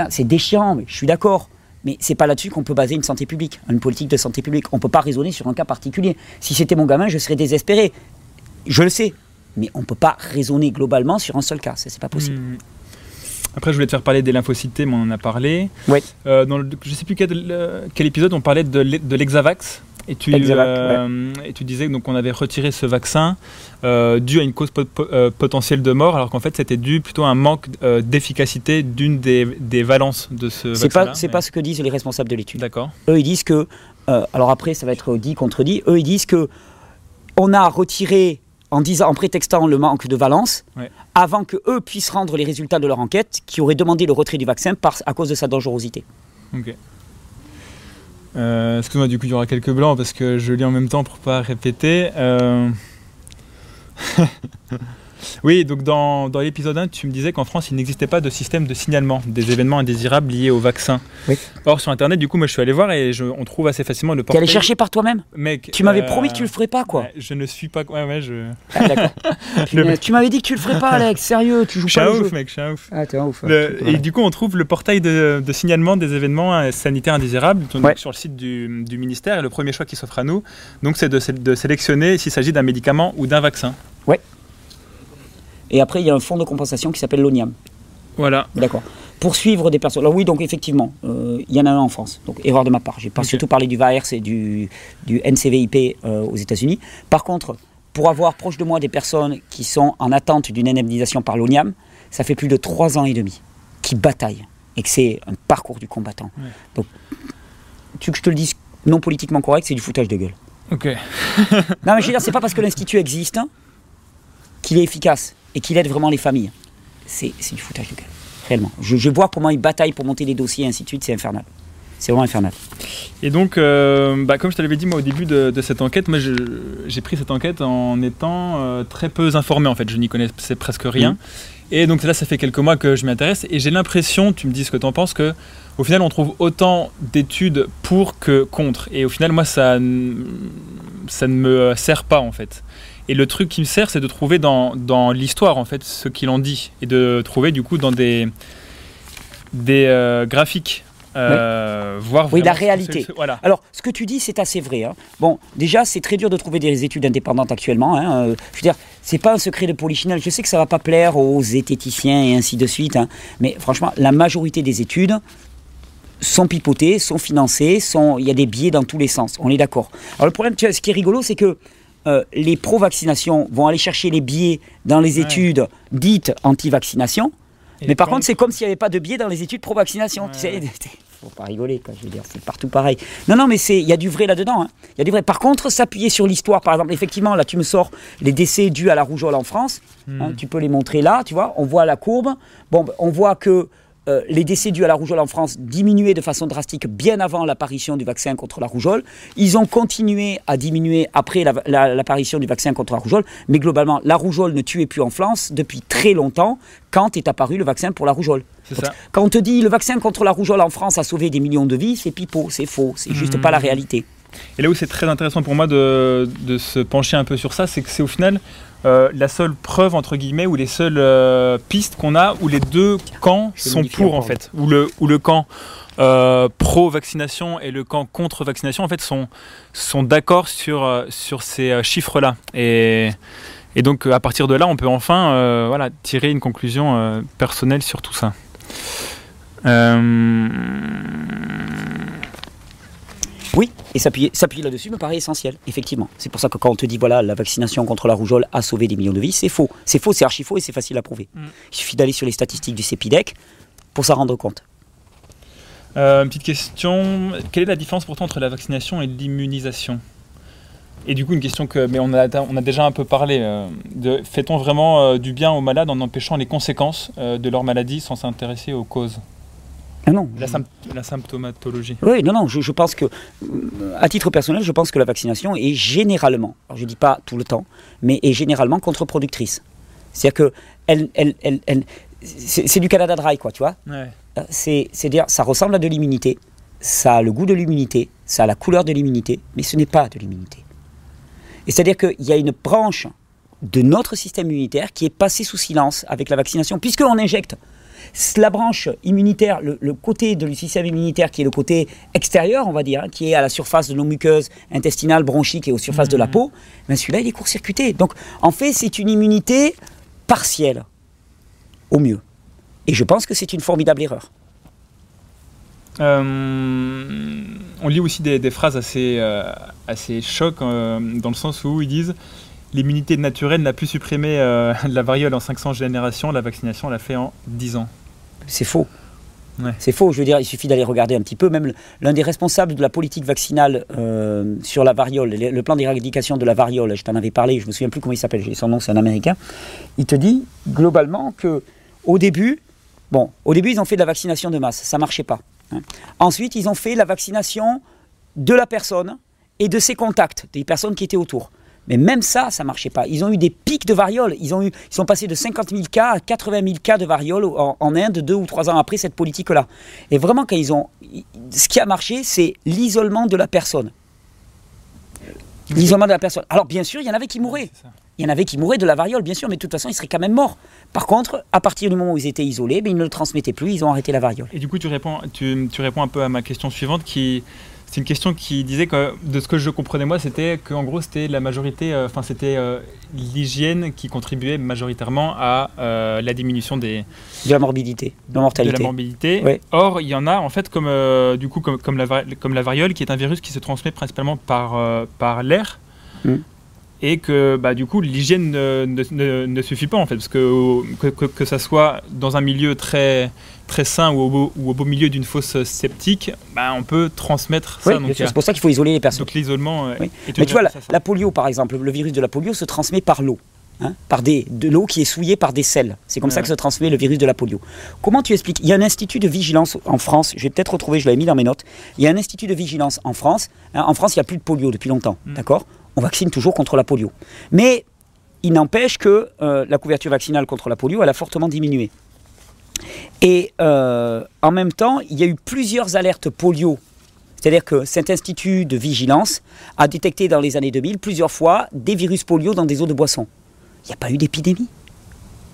A: C'est déchirant, mais je suis d'accord. Mais c'est pas là-dessus qu'on peut baser une santé publique, une politique de santé publique. On peut pas raisonner sur un cas particulier. Si c'était mon gamin, je serais désespéré. Je le sais. Mais on peut pas raisonner globalement sur un seul cas. Ça, c'est pas possible. Hmm.
B: Après, je voulais te faire parler des lymphocytes, mais on en a parlé.
A: Oui.
B: Euh, dans je sais plus quel, quel, épisode on parlait de l'exavax. Et tu, euh, et tu disais donc qu'on avait retiré ce vaccin euh, dû à une cause euh, potentielle de mort, alors qu'en fait c'était dû plutôt à un manque d'efficacité d'une des, des, valences de ce vaccin.
A: Pas, c'est pas ce que disent les responsables de l'étude.
B: D'accord.
A: Eux ils disent que, alors après ça va être dit contredit, eux ils disent que on a retiré en, disant, en prétextant le manque de valence, avant que eux puissent rendre les résultats de leur enquête, qui auraient demandé le retrait du vaccin par, à cause de sa dangerosité.
B: Ok. Euh, excuse-moi, du coup, il y aura quelques blancs parce que je lis en même temps pour pas répéter. Euh, Oui, donc dans, dans l'épisode 1, tu me disais qu'en France, il n'existait pas de système de signalement des événements indésirables liés au vaccin.
A: Oui.
B: Or, sur Internet, du coup, moi, je suis allé voir et je, on trouve assez facilement le portail.
A: Tu allé chercher par toi-même
B: Mec.
A: Tu m'avais promis que tu le ferais pas, quoi.
B: Je ne suis pas. Ouais, ouais, je.
A: Ah, d'accord. Tu m'avais dit que tu le ferais pas, Alex. Sérieux, tu joues
B: je
A: pas.
B: Je suis un ouf, mec, je suis un ouf.
A: Ah, t'es un ouf.
B: et du coup, on trouve le portail de, de signalement des événements euh, sanitaires indésirables donc, sur le site du, du, ministère. Et le premier choix qui s'offre à nous, donc, c'est de, de sélectionner s'il s'agit d'un médicament ou d'un vaccin.
A: Ouais. Et après, il y a un fonds de compensation qui s'appelle l'ONIAM.
B: Voilà.
A: D'accord. Pour suivre des personnes. Alors oui, donc effectivement, euh, il y en a un en France. Donc erreur de ma part. J'ai pas surtout parlé du VAERS et du, du NCVIP euh, aux États-Unis. Par contre, pour avoir proche de moi des personnes qui sont en attente d'une indemnisation par l'ONIAM, ça fait plus de trois ans et demi qui bataillent et que c'est un parcours du combattant. Donc, tu veux que je te le dise non politiquement correct, c'est du foutage de gueule.
B: Ok.
A: non mais je veux dire, c'est pas parce que l'institut existe qu'il est efficace et qu'il aide vraiment les familles. C'est du foutage de gueule, réellement. Je, vois comment ils bataillent pour monter des dossiers et ainsi de suite, c'est infernal. C'est vraiment infernal.
B: Et donc, euh, bah, comme je te l'avais dit moi au début de, cette enquête, moi j'ai pris cette enquête en étant euh, très peu informé en fait. Je n'y connaissais presque rien. Mmh. Et donc là, ça fait quelques mois que je m'y intéresse et j'ai l'impression, tu me dis ce que tu en penses, que au final on trouve autant d'études pour que contre. Et au final, moi ça, ça ne me sert pas en fait. Et le truc qui me sert, c'est de trouver dans, dans l'histoire, en fait, ce qu'il en dit. Et de trouver, du coup, dans des, des euh, graphiques. Euh, voir
A: oui, la réalité. voilà. Alors, ce que tu dis, c'est assez vrai. Hein. Bon, déjà, c'est très dur de trouver des études indépendantes actuellement. Hein. Euh, je veux dire, c'est pas un secret de polichinelle. Je sais que ça va pas plaire aux zététiciens et ainsi de suite. Hein. Mais franchement, la majorité des études sont pipotées, sont financées, sont... il y a des biais dans tous les sens. On est d'accord. Alors, le problème, ce qui est rigolo, c'est que euh, les pro-vaccination vont aller chercher les biais dans les études dites anti-vaccination. Mais par contre, c'est comme s'il n'y avait pas de biais dans les études pro-vaccination. Tu sais, faut pas rigoler, quoi, je veux dire, c'est partout pareil. Non, non, mais il y a du vrai là-dedans. Hein. Il y a du vrai. Par contre, s'appuyer sur l'histoire, par exemple, effectivement, là, tu me sors les décès dus à la rougeole en France. Hein, hmm. tu peux les montrer là, tu vois. On voit la courbe. Bon, on voit que euh, les décès dus à la rougeole en France diminuaient de façon drastique bien avant l'apparition du vaccin contre la rougeole. Ils ont continué à diminuer après l'apparition du vaccin contre la rougeole, mais globalement, la rougeole ne tuait plus en France depuis très longtemps quand est apparu le vaccin pour la rougeole. Quand on te dit le vaccin contre la rougeole en France a sauvé des millions de vies, c'est pipeau, c'est faux, c'est juste mmh. pas la réalité.
B: Et là où c'est très intéressant pour moi de, de, se pencher un peu sur ça, c'est que c'est au final euh, la seule preuve entre guillemets ou les seules euh, pistes qu'on a où les deux camps sont pour en fait, où le, où le camp euh, pro-vaccination et le camp contre-vaccination en fait sont, sont d'accord sur, sur ces chiffres-là. Et, et, donc à partir de là, on peut enfin voilà, tirer une conclusion personnelle sur tout ça.
A: Oui, et s'appuyer, là-dessus me paraît essentiel, effectivement. C'est pour ça que quand on te dit, voilà, la vaccination contre la rougeole a sauvé des millions de vies, c'est faux. C'est faux, c'est archi faux et c'est facile à prouver. Mm. Il suffit d'aller sur les statistiques du CEPIDEC pour s'en rendre compte.
B: Euh, une petite question, quelle est la différence pourtant entre la vaccination et l'immunisation? Et du coup, une question que, mais on a, on a déjà un peu parlé, euh, de, fait-on vraiment euh, du bien aux malades en empêchant les conséquences de leur maladie sans s'intéresser aux causes?
A: Ah non.
B: La, symp- la symptomatologie.
A: Oui, non, non, je, je pense que, euh, à titre personnel, je pense que la vaccination est généralement, alors je ne dis pas tout le temps, mais est généralement contre-productrice. C'est-à-dire que elle, elle, elle, elle- c'est du Canada Dry, quoi, tu vois.
B: Ouais.
A: Euh, C'est, c'est-à-dire, ça ressemble à de l'immunité, ça a le goût de l'immunité, ça a la couleur de l'immunité, mais ce n'est pas de l'immunité. Et c'est-à-dire qu'il y a une branche de notre système immunitaire qui est passée sous silence avec la vaccination, puisqu'on injecte la branche immunitaire, le, le côté du système immunitaire qui est le côté extérieur, on va dire, hein, qui est à la surface de nos muqueuses intestinales, bronchiques et aux surfaces de la peau, ben celui-là, il est court-circuité. Donc, en fait, c'est une immunité partielle, au mieux. Et je pense que c'est une formidable erreur.
B: Euh, on lit aussi des, des phrases assez, euh, assez chocs euh, dans le sens où ils disent l'immunité naturelle n'a pu supprimer euh, la variole en 500 générations, la vaccination l'a fait en 10 ans.
A: C'est faux.
B: Ouais.
A: C'est faux, je veux dire, il suffit d'aller regarder un petit peu. Même l'un des responsables de la politique vaccinale euh, sur la variole, le, le plan d'éradication de la variole, je t'en avais parlé, je me souviens plus comment il s'appelle, son nom, c'est un américain. Il te dit globalement que au début, bon, au début ils ont fait de la vaccination de masse, ça marchait pas. hein. Ensuite, ils ont fait la vaccination de la personne et de ses contacts, des personnes qui étaient autour. Mais même ça, ça marchait pas. Ils ont eu des pics de variole. Ils, ont eu, ils sont passés de 50 000 cas à 80 000 cas de variole en, en Inde deux ou trois ans après cette politique-là. Et vraiment, quand ils ont, ce qui a marché, c'est l'isolement de la personne. L'isolement de la personne. Alors bien sûr, il y en avait qui mouraient. Il y en avait qui mouraient de la variole, bien sûr, mais de toute façon, ils seraient quand même morts. Par contre, à partir du moment où ils étaient isolés, ben, ils ne le transmettaient plus, ils ont arrêté la variole.
B: Et du coup, tu réponds, tu, tu réponds un peu à ma question suivante qui. C'est une question qui disait que, de ce que je comprenais moi, c'était qu'en gros, c'était la majorité, euh, enfin, c'était euh, l'hygiène qui contribuait majoritairement à euh, la diminution des,
A: De la morbidité, de la
B: de la
A: mortalité.
B: morbidité. Or, il y en a, en fait, comme, du coup, comme, comme, la, vari- comme la variole, qui est un virus qui se transmet principalement par, par l'air.
A: Mm.
B: Et que, bah, du coup, l'hygiène ne, ne- ne- ne suffit pas, en fait. Parce que, que, que, que ça soit dans un milieu très, très sain ou au beau, ou au beau milieu d'une fosse septique, bah, on peut transmettre ça.
A: Oui,
B: donc,
A: bien sûr,
B: il y a-
A: c'est pour ça qu'il faut isoler les personnes.
B: donc l'isolement. euh,
A: Oui.
B: est une
A: Mais tu vois, la,
B: ça.
A: polio, par exemple, le virus de la polio se transmet par l'eau. hein, par des, de l'eau qui est souillée par des sels. C'est comme ça que se transmet le virus de la polio. Comment tu expliques Il y a un institut de vigilance en France, je vais peut-être retrouver, je l'avais mis dans mes notes. Il y a un institut de vigilance en France. hein, en France, il n'y a plus de polio depuis longtemps,
B: Mm.
A: d'accord? On vaccine toujours contre la polio. Mais il n'empêche que euh, la couverture vaccinale contre la polio, elle a fortement diminué. Et euh, en même temps, il y a eu plusieurs alertes polio. C'est-à-dire que cet institut de vigilance a détecté dans les années 2000 plusieurs fois des virus polio dans des eaux de boisson. Il n'y a pas eu d'épidémie.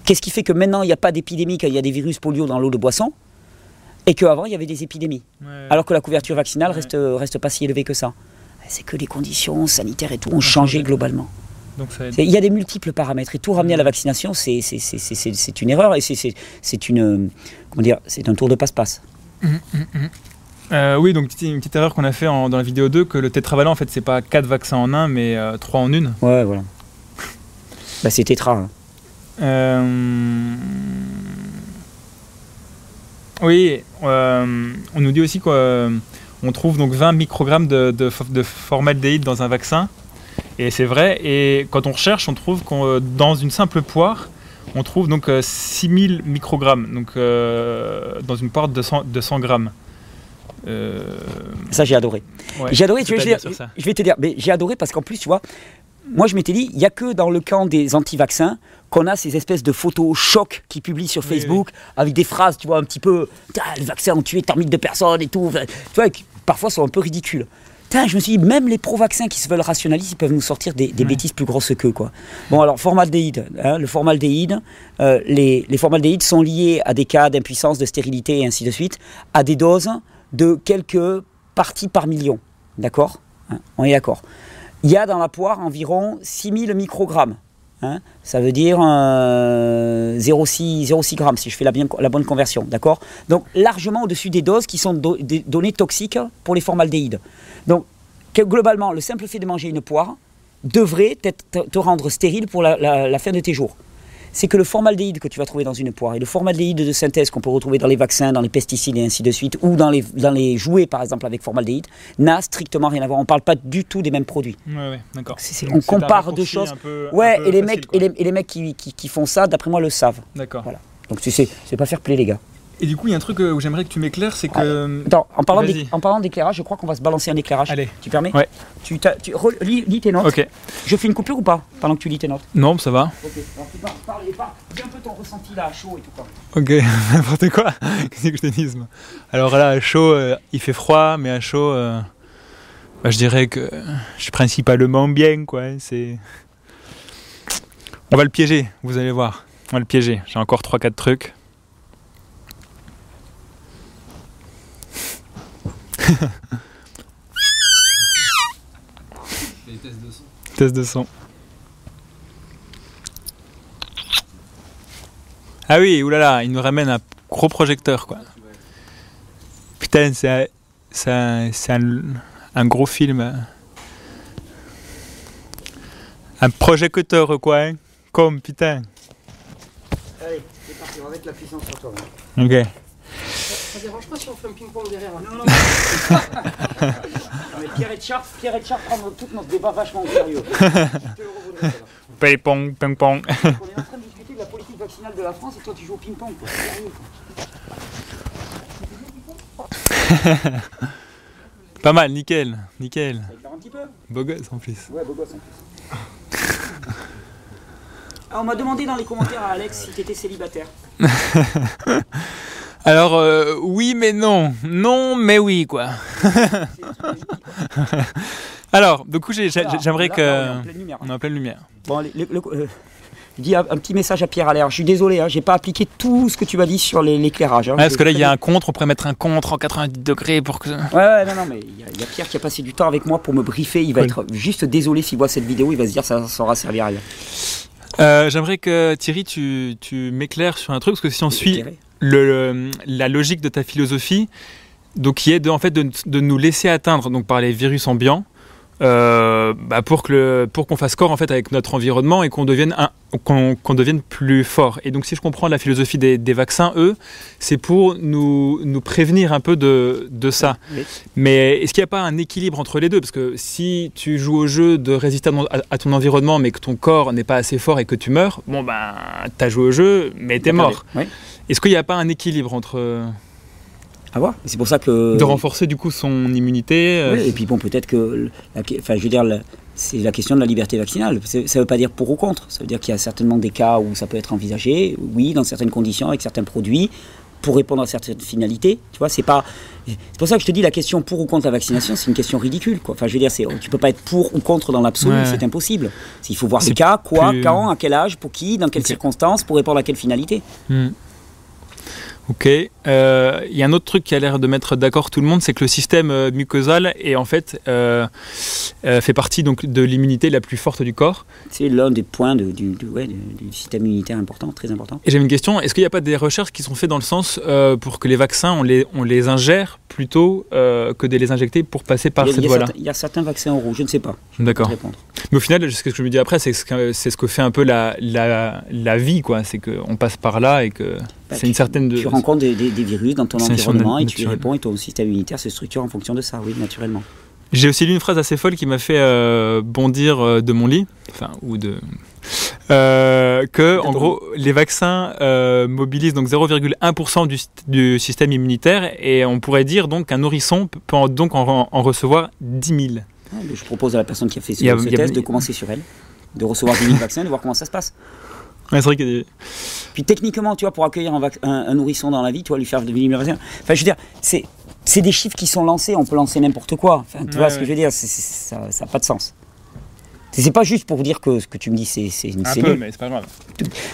A: Qu'est-ce qui fait que maintenant il n'y a pas d'épidémie quand il y a des virus polio dans l'eau de boisson et qu'avant il y avait des épidémies?
B: Ouais.
A: alors que la couverture vaccinale
B: Ouais.
A: reste, reste pas si élevée que ça C'est que les conditions sanitaires et tout ont changé globalement.
B: Donc ça
A: Il y a des multiples paramètres et tout ramener à la vaccination, c'est une erreur et c'est- une euh, comment dire, c'est un tour de passe-passe.
B: Euh, oui, donc une petite erreur qu'on a fait en- dans la vidéo 2, que le tétravalent, en fait, c'est pas 4 vaccins en un, mais 3 en une.
A: Ouais, voilà. Bah, c'est tétra. hein.
B: Euh, Oui, euh, on nous dit aussi qu'on trouve donc 20 microgrammes de, de, de formaldéhyde dans un vaccin. Et c'est vrai, et quand on recherche, on trouve que dans une simple poire, on trouve donc euh, 6000 microgrammes, donc euh, dans une poire de 100, de 100 grammes. Euh,
A: Ça, j'ai adoré.
B: ouais.
A: J'ai adoré, je, vais-
B: ça.
A: je vais te dire, mais j'ai adoré parce qu'en plus, tu vois, moi je m'étais dit, il n'y a que dans le camp des anti-vaccins qu'on a ces espèces de photos chocs qui publient sur
B: Oui,
A: Facebook avec des phrases, tu vois, un petit peu, Ah, les vaccins ont tué tant de personnes et tout, tu vois, parfois sont un peu ridicules. Putain, je me suis dit, même les pro-vaccins qui se veulent rationalistes, ils peuvent nous sortir des, des
B: Ouais.
A: bêtises plus grosses qu'eux, quoi. Bon, alors, formaldéhyde. hein, le formaldéhyde, euh, les, les formaldéhydes sont liés à des cas d'impuissance, de stérilité et ainsi de suite, à des doses de quelques parties par million. D'accord? Hein, On est d'accord. Il y a dans la poire environ 6000 microgrammes. Hein. ça veut dire euh, 0,6 0,6 grammes si je fais la, bonne conversion. D'accord? Donc largement au-dessus des doses qui sont données toxiques pour les formaldéhydes. Donc globalement, le simple fait de manger une poire devrait te, rendre stérile pour la fin de tes jours. C'est que le formaldéhyde que tu vas trouver dans une poire et le formaldéhyde de synthèse qu'on peut retrouver dans les vaccins, dans les pesticides et ainsi de suite, ou dans les, dans les jouets par exemple avec formaldéhyde, n'a strictement rien à voir. On ne parle pas du tout des mêmes produits.
B: Ouais, ouais, d'accord.
A: On compare deux choses.
B: peu-
A: Ouais, et les,
B: facile,
A: mecs, et les, et les mecs qui, qui- qui font ça, d'après moi, le savent.
B: D'accord.
A: Voilà. Donc tu sais, c'est pas faire play les gars.
B: Et du coup, il y a un truc euh, où j'aimerais que tu m'éclaires, c'est que.
A: Attends, en parlant, en parlant d'éclairage, je crois qu'on va se balancer un éclairage.
B: Allez.
A: Tu permets
B: Ouais.
A: Tu, t'as- tu re- lis, lis tes notes.
B: Ok.
A: Je fais une coupure ou pas Pendant que tu lis tes notes?
B: Non, ça va.
A: Ok. Alors tu parles, parle et parle. Dis un peu ton ressenti là, à chaud et tout quoi.
B: Ok, n'importe quoi. Qu'est-ce que je te dise Alors là, à chaud, euh, il fait froid, mais à chaud, euh, bah, je dirais que je suis principalement bien, quoi. hein, C'est. On va le piéger, vous allez voir. On va le piéger. J'ai encore 3-4 trucs. Test de son. Ah oui, oulala, il nous ramène un gros projecteur, quoi. Putain, c'est un, un, gros film. hein. Un projecteur, quoi. hein. Comme, putain.
A: Allez, c'est parti, on va mettre la puissance sur toi.
B: Ok.
C: Ça dérange pas si on fait un ping-pong derrière hein
A: Non, non, non. Non, mais Pierre et Charles, Pierre et Charles prennent tout notre débat vachement au sérieux.
B: Ping-pong, ping-pong.
A: On est en train de discuter de la politique vaccinale de la France et toi tu joues au ping-pong.
B: Pas mal, nickel, nickel.
A: Ça éclaire un petit peu
B: Beau gosse en plus.
A: Ouais, beau gosse en plus. Ah, on m'a demandé dans les commentaires à Alex si t'étais célibataire.
B: Alors, euh, oui, mais non. Non, mais oui, quoi. Alors, du coup, j'aimerais que.
A: on est en pleine lumière.
B: On est en pleine lumière.
A: Bon, allez, le- le- euh, je dis un, petit message à Pierre Allaire. Je suis désolé, hein, j'ai pas appliqué tout ce que tu m'as dit sur l'éclairage. hein.
B: Ouais, parce que là, il y a un contre, on pourrait mettre un contre en 90 degrés pour que.
A: Ouais, ouais, non, non, mais il y, a- il y a Pierre qui a passé du temps avec moi pour me briefer. Il va
B: Cool.
A: être juste désolé s'il voit cette vidéo. Il va se dire ça saura servir à rien.
B: Euh, J'aimerais que Thierry, tu, tu m'éclaires sur un truc, parce que si on suit. La logique de ta philosophie, donc qui est de, en fait, de, de nous laisser atteindre donc, par les virus ambiants, euh, bah, pour que le- pour qu'on fasse corps en fait avec notre environnement et qu'on devienne un- qu'on qu'on devienne plus fort. Et donc si je comprends la philosophie des, des vaccins, eux, c'est pour nous, nous prévenir un peu de, de ça.
A: Oui.
B: Mais est-ce qu'il n'y a pas un équilibre entre les deux? Parce que si tu joues au jeu de résister à ton, à- à ton environnement, mais que ton corps n'est pas assez fort et que tu meurs, bon ben, t'as joué au jeu, mais t'es mort.
A: Oui.
B: Est-ce qu'il n'y a pas un équilibre entre
A: À voir. C'est pour ça que.
B: de renforcer du coup son immunité euh,
A: Oui, et puis bon, peut-être que, la- enfin, je veux dire, la- c'est la question de la liberté vaccinale. Ça ne veut pas dire pour ou contre. Ça veut dire qu'il y a certainement des cas où ça peut être envisagé, oui, dans certaines conditions, avec certains produits, pour répondre à certaines finalités. Tu vois, c'est pas. C'est pour ça que je te dis la question pour ou contre la vaccination, c'est une question ridicule. Quoi. Enfin, je veux dire, c'est, tu peux pas être pour ou contre dans l'absolu,
B: Ouais.
A: c'est impossible. Il faut voir les cas, quoi,
B: plus-
A: quand, à quel âge, pour qui, dans quelles circonstances, pour répondre à quelle finalité.
B: Hmm. Ok. Euh, Il y a un autre truc qui a l'air de mettre d'accord tout le monde, c'est que le système euh, mucosal est en fait euh, euh, fait partie donc de l'immunité la plus forte du corps.
A: C'est l'un des points de- du, du- ouais, du- du système immunitaire important, très important.
B: Et j'avais une question. Est-ce qu'il n'y a pas des recherches qui sont faites dans le sens euh, pour que les vaccins on les on les ingère plutôt euh, que de les injecter pour passer par
A: a,
B: cette voie-là?
A: certains, il y a certains vaccins oraux, je ne sais pas.
B: D'accord. Mais au final, ce que je me dis après, c'est ce que, c'est ce que fait un peu la, la, la vie, quoi. C'est qu'on passe par là et que
A: Bah,
B: c'est une certaine de.
A: Rencontres des, des- des virus dans ton environnement et tu y réponds et ton système immunitaire se structure en fonction de ça, oui, naturellement.
B: J'ai aussi lu une phrase assez folle qui m'a fait euh, bondir euh, de mon lit, enfin, ou de. Euh, que, en gros, les vaccins euh, mobilisent donc 0,1% du, du système immunitaire et on pourrait dire donc qu'un nourrisson peut en- donc en, en recevoir 10 000.
A: Ah, Je propose à la personne qui a fait ce,
B: a- a-
A: test de commencer sur elle, de recevoir 10 000 vaccins, de voir comment ça se passe.
B: Ouais, c'est vrai qu'il y a des-
A: Puis techniquement, tu vois, pour accueillir un, vac- un- un nourrisson dans la vie, tu vas lui faire 10 000 vaccins. Enfin, je veux dire, c'est. C'est des chiffres qui sont lancés, on peut lancer n'importe quoi. Enfin, tu
B: Ouais,
A: vois ce que je veux dire c'est- c'est- Ça n'a pas de sens. C'est pas juste pour dire que ce que tu me dis, c'est c'est
B: Un peu, mais c'est pas grave.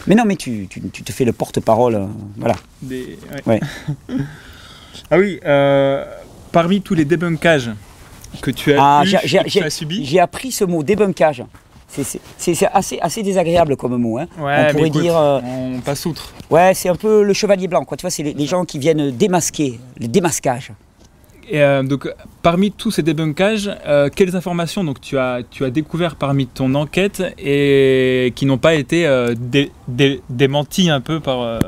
A: Mais non, mais tu, tu- tu te fais le porte-parole. euh, voilà.
B: Des-
A: Ouais.
B: ah oui, euh, parmi tous les débunkages que tu as,
A: Ah,
B: eu
A: j'ai- j'ai-
B: et que tu
A: j'ai-
B: as subis,
A: J'ai appris ce mot débunkage. C'est- assez, assez désagréable comme mot. Hein.
B: Ouais,
A: on pourrait
B: écoute,
A: dire. euh,
B: on passe outre.
A: ouais, c'est un peu le chevalier blanc. Quoi. Tu vois, c'est les, les gens qui viennent démasquer, le démasquage.
B: Et euh, donc, parmi tous ces débunkages, euh, quelles informations donc, tu, as, tu as découvert parmi ton enquête et qui n'ont pas été euh, dé- dé- démenties un peu par,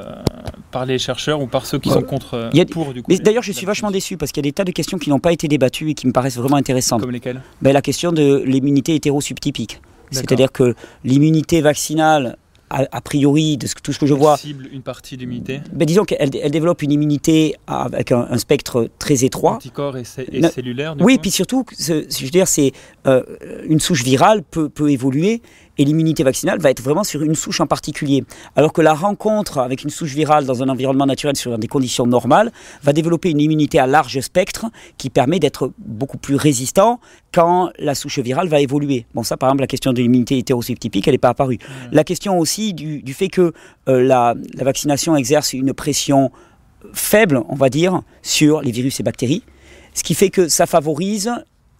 B: par les chercheurs ou par ceux qui
A: Ouais.
B: sont contre
A: Il y a-
B: pour du coup
A: d'ailleurs, je suis vachement déçu parce qu'il y a des tas de questions qui n'ont pas été débattues et qui me paraissent vraiment intéressantes.
B: Comme lesquelles?
A: Ben, la question de l'immunité hétérosubtypique. C'est-à-dire que l'immunité vaccinale a, a priori, de ce, tout ce que je vois,
B: cible une partie de l'immunité.
A: ben, disons qu'elle elle développe une immunité avec un, un spectre très étroit.
B: Anticorps et, et
A: Non.
B: cellulaire. Du
A: Oui,
B: coup.
A: puis surtout, ce- je veux dire, c'est euh, une souche virale peut, peut évoluer et l'immunité vaccinale va être vraiment sur une souche en particulier. Alors que la rencontre avec une souche virale dans un environnement naturel sur des conditions normales va développer une immunité à large spectre qui permet d'être beaucoup plus résistant quand la souche virale va évoluer. Bon, ça, par exemple, la question de l'immunité hétérosubtypique, elle n'est pas apparue. La question aussi du, du fait que euh, la, la vaccination exerce une pression faible, on va dire, sur les virus et bactéries, ce qui fait que ça favorise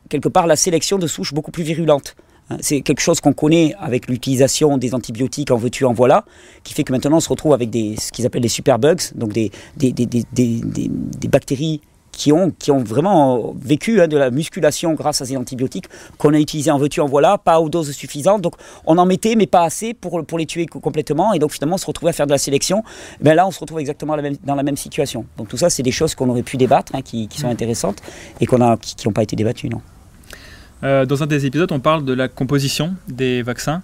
A: quelque part la sélection de souches beaucoup plus virulentes. Hein, C'est quelque chose qu'on connaît avec l'utilisation des antibiotiques en veux-tu, en voilà, qui fait que maintenant on se retrouve avec des, ce qu'ils appellent des superbugs, donc des, des, des, des, des- des- des bactéries qui ont, qui ont vraiment vécu hein, de la musculation grâce à ces antibiotiques qu'on a utilisés en veux-tu, en voilà, pas aux doses suffisantes. Donc on en mettait, mais pas assez pour, pour les tuer co- complètement. Et donc finalement on se retrouvait à faire de la sélection. Ben là on se retrouve exactement la même- dans la même situation. Donc tout ça, c'est des choses qu'on aurait pu débattre, hein, qui, qui sont intéressantes et qu'on a, qui n'ont pas été débattues. Non.
B: Euh, dans un des épisodes, on parle de la composition des vaccins.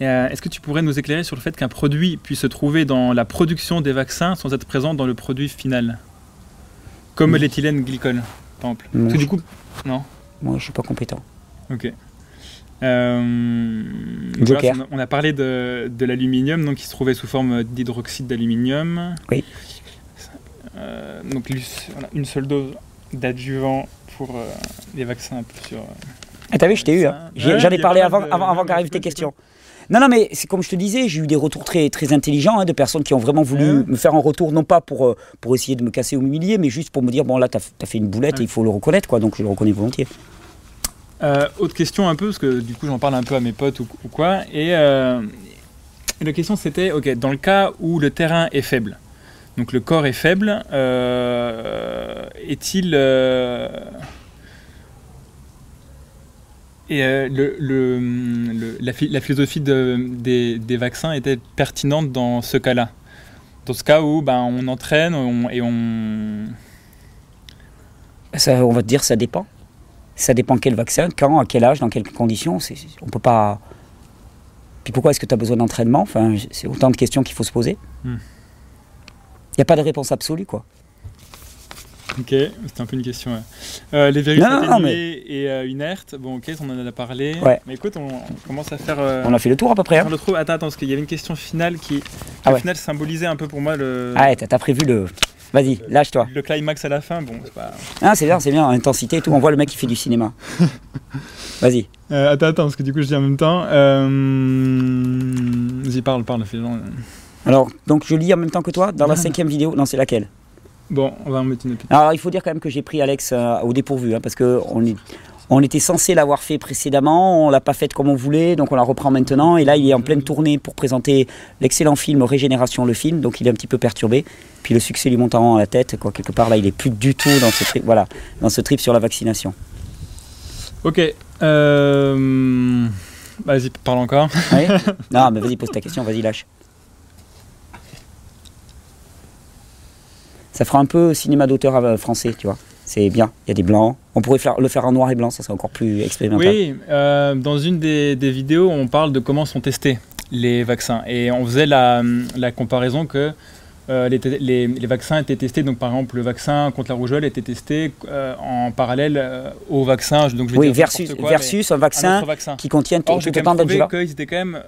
B: Euh, Est-ce que tu pourrais nous éclairer sur le fait qu'un produit puisse se trouver dans la production des vaccins sans être présent dans le produit final? Comme
A: Mm.
B: l'éthylène glycol, par exemple.
A: Non,
B: Parce que du coup, non?
A: Moi, je suis pas compétent.
B: Ok. Euh,
A: Joker.
B: voilà, on, a, parlé de, de l'aluminium, donc qui se trouvait sous forme d'hydroxyde d'aluminium.
A: Oui.
B: Euh, donc une seule dose d'adjuvant pour euh, les vaccins un peu sur. euh,
A: Ah, t'as vu, je t'ai eu. hein.
B: Ouais,
A: J'en ai parlé avant,
B: mal de-
A: avant, avant
B: ouais,
A: qu'arrivent tes questions. Non, non, mais c'est comme je te disais, j'ai eu des retours très, très intelligents, hein, de personnes qui ont vraiment voulu me faire un retour, non pas pour, euh, pour essayer de me casser ou m'humilier, mais juste pour me dire, bon là, t'as as fait une boulette
B: Ouais.
A: et il faut le reconnaître, quoi, donc je le reconnais volontiers.
B: Euh, autre question un peu, parce que du coup j'en parle un peu à mes potes ou, ou quoi, et, euh, et la question c'était, ok, dans le cas où le terrain est faible, donc le corps est faible, euh, est-il... euh, et euh, le, le- le- la, phi- la philosophie de- des, des vaccins était pertinente dans ce cas-là? Dans ce cas où ben, on entraîne on- et on...
A: Ça, on va te dire, ça dépend. Ça dépend quel vaccin, quand, à quel âge, dans quelles conditions. on peut pas. Puis pourquoi est-ce que tu as besoin d'entraînement? Enfin, c'est autant de questions qu'il faut se poser. Il n'y a pas de réponse absolue, quoi.
B: Ok, c'était un peu une question. ouais. Euh, les virus
A: Non, non,
B: atténués et euh, inertes, bon ok, on en a parlé.
A: Ouais.
B: Mais écoute, on, on commence à faire... euh,
A: On a fait le tour à peu près. hein.
B: le trou. Attends, attends, parce qu'il y avait une question finale qui,
A: Ah
B: au
A: ouais.
B: final symbolisait un peu pour moi le,
A: Ah ouais, t'as prévu le. Vas-y, lâche-toi.
B: le climax à la fin. Bon, c'est pas...
A: Ah, c'est bien, c'est bien, intensité et tout. On voit le mec qui fait du cinéma. Vas-y.
B: Euh, attends, attends, parce que du coup je dis en même temps. Vas-y, parle, parle, fais.
A: Alors, donc je lis en même temps que toi dans la
B: non.
A: cinquième vidéo. Non, c'est laquelle?
B: Bon, on va en mettre une petite.
A: Alors, il faut dire quand même que j'ai pris Alex euh, au dépourvu, hein, parce que on, est- on était censé l'avoir fait précédemment, on l'a pas fait comme on voulait, donc on la reprend maintenant. Et là, il est en pleine tournée pour présenter l'excellent film Régénération, le film, donc il est un petit peu perturbé. Puis le succès lui monte en haut à la tête, quoi. Quelque part, là, il est plus du tout dans ce trip, voilà, dans ce trip sur la vaccination.
B: Ok. Euh... Vas-y, parle encore.
A: Oui non, mais vas-y, pose ta question, vas-y, lâche. Ça fera un peu cinéma d'auteur euh, français, tu vois. C'est bien, il y a des blancs. On pourrait faire, le faire en noir et blanc, ça serait encore plus expérimental.
B: Oui, euh, dans une des, des vidéos, on parle de comment sont testés les vaccins. Et on faisait la, la comparaison que euh, les, te- les- les vaccins étaient testés. Donc, par exemple, le vaccin contre la rougeole était testé euh, en parallèle euh, au vaccin. Donc, je vais
A: Oui,
B: dire
A: versus,
B: n'importe quoi,
A: versus un vaccin qui contient tout, tout autant d'adjuvants.
B: qu'ils étaient quand même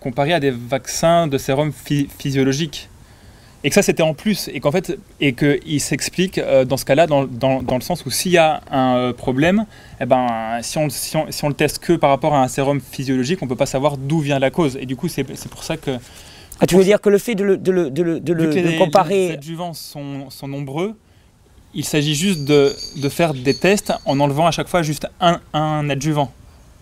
B: comparés à des vaccins de sérum phy- physiologique. Et que ça, c'était en plus. Et qu'en fait, et qu'il s'explique euh, dans ce cas-là, dans, dans- dans le sens où s'il y a un euh, problème, eh ben, si, on, si, on, si on le teste que par rapport à un sérum physiologique, on ne peut pas savoir d'où vient la cause. Et du coup, c'est c'est pour ça que,
A: Ah, tu veux dire que le fait de le, de le, de le, de le- de
B: les,
A: comparer.
B: adjuvants sont, sont nombreux, il s'agit juste de, de faire des tests en enlevant à chaque fois juste un, un adjuvant.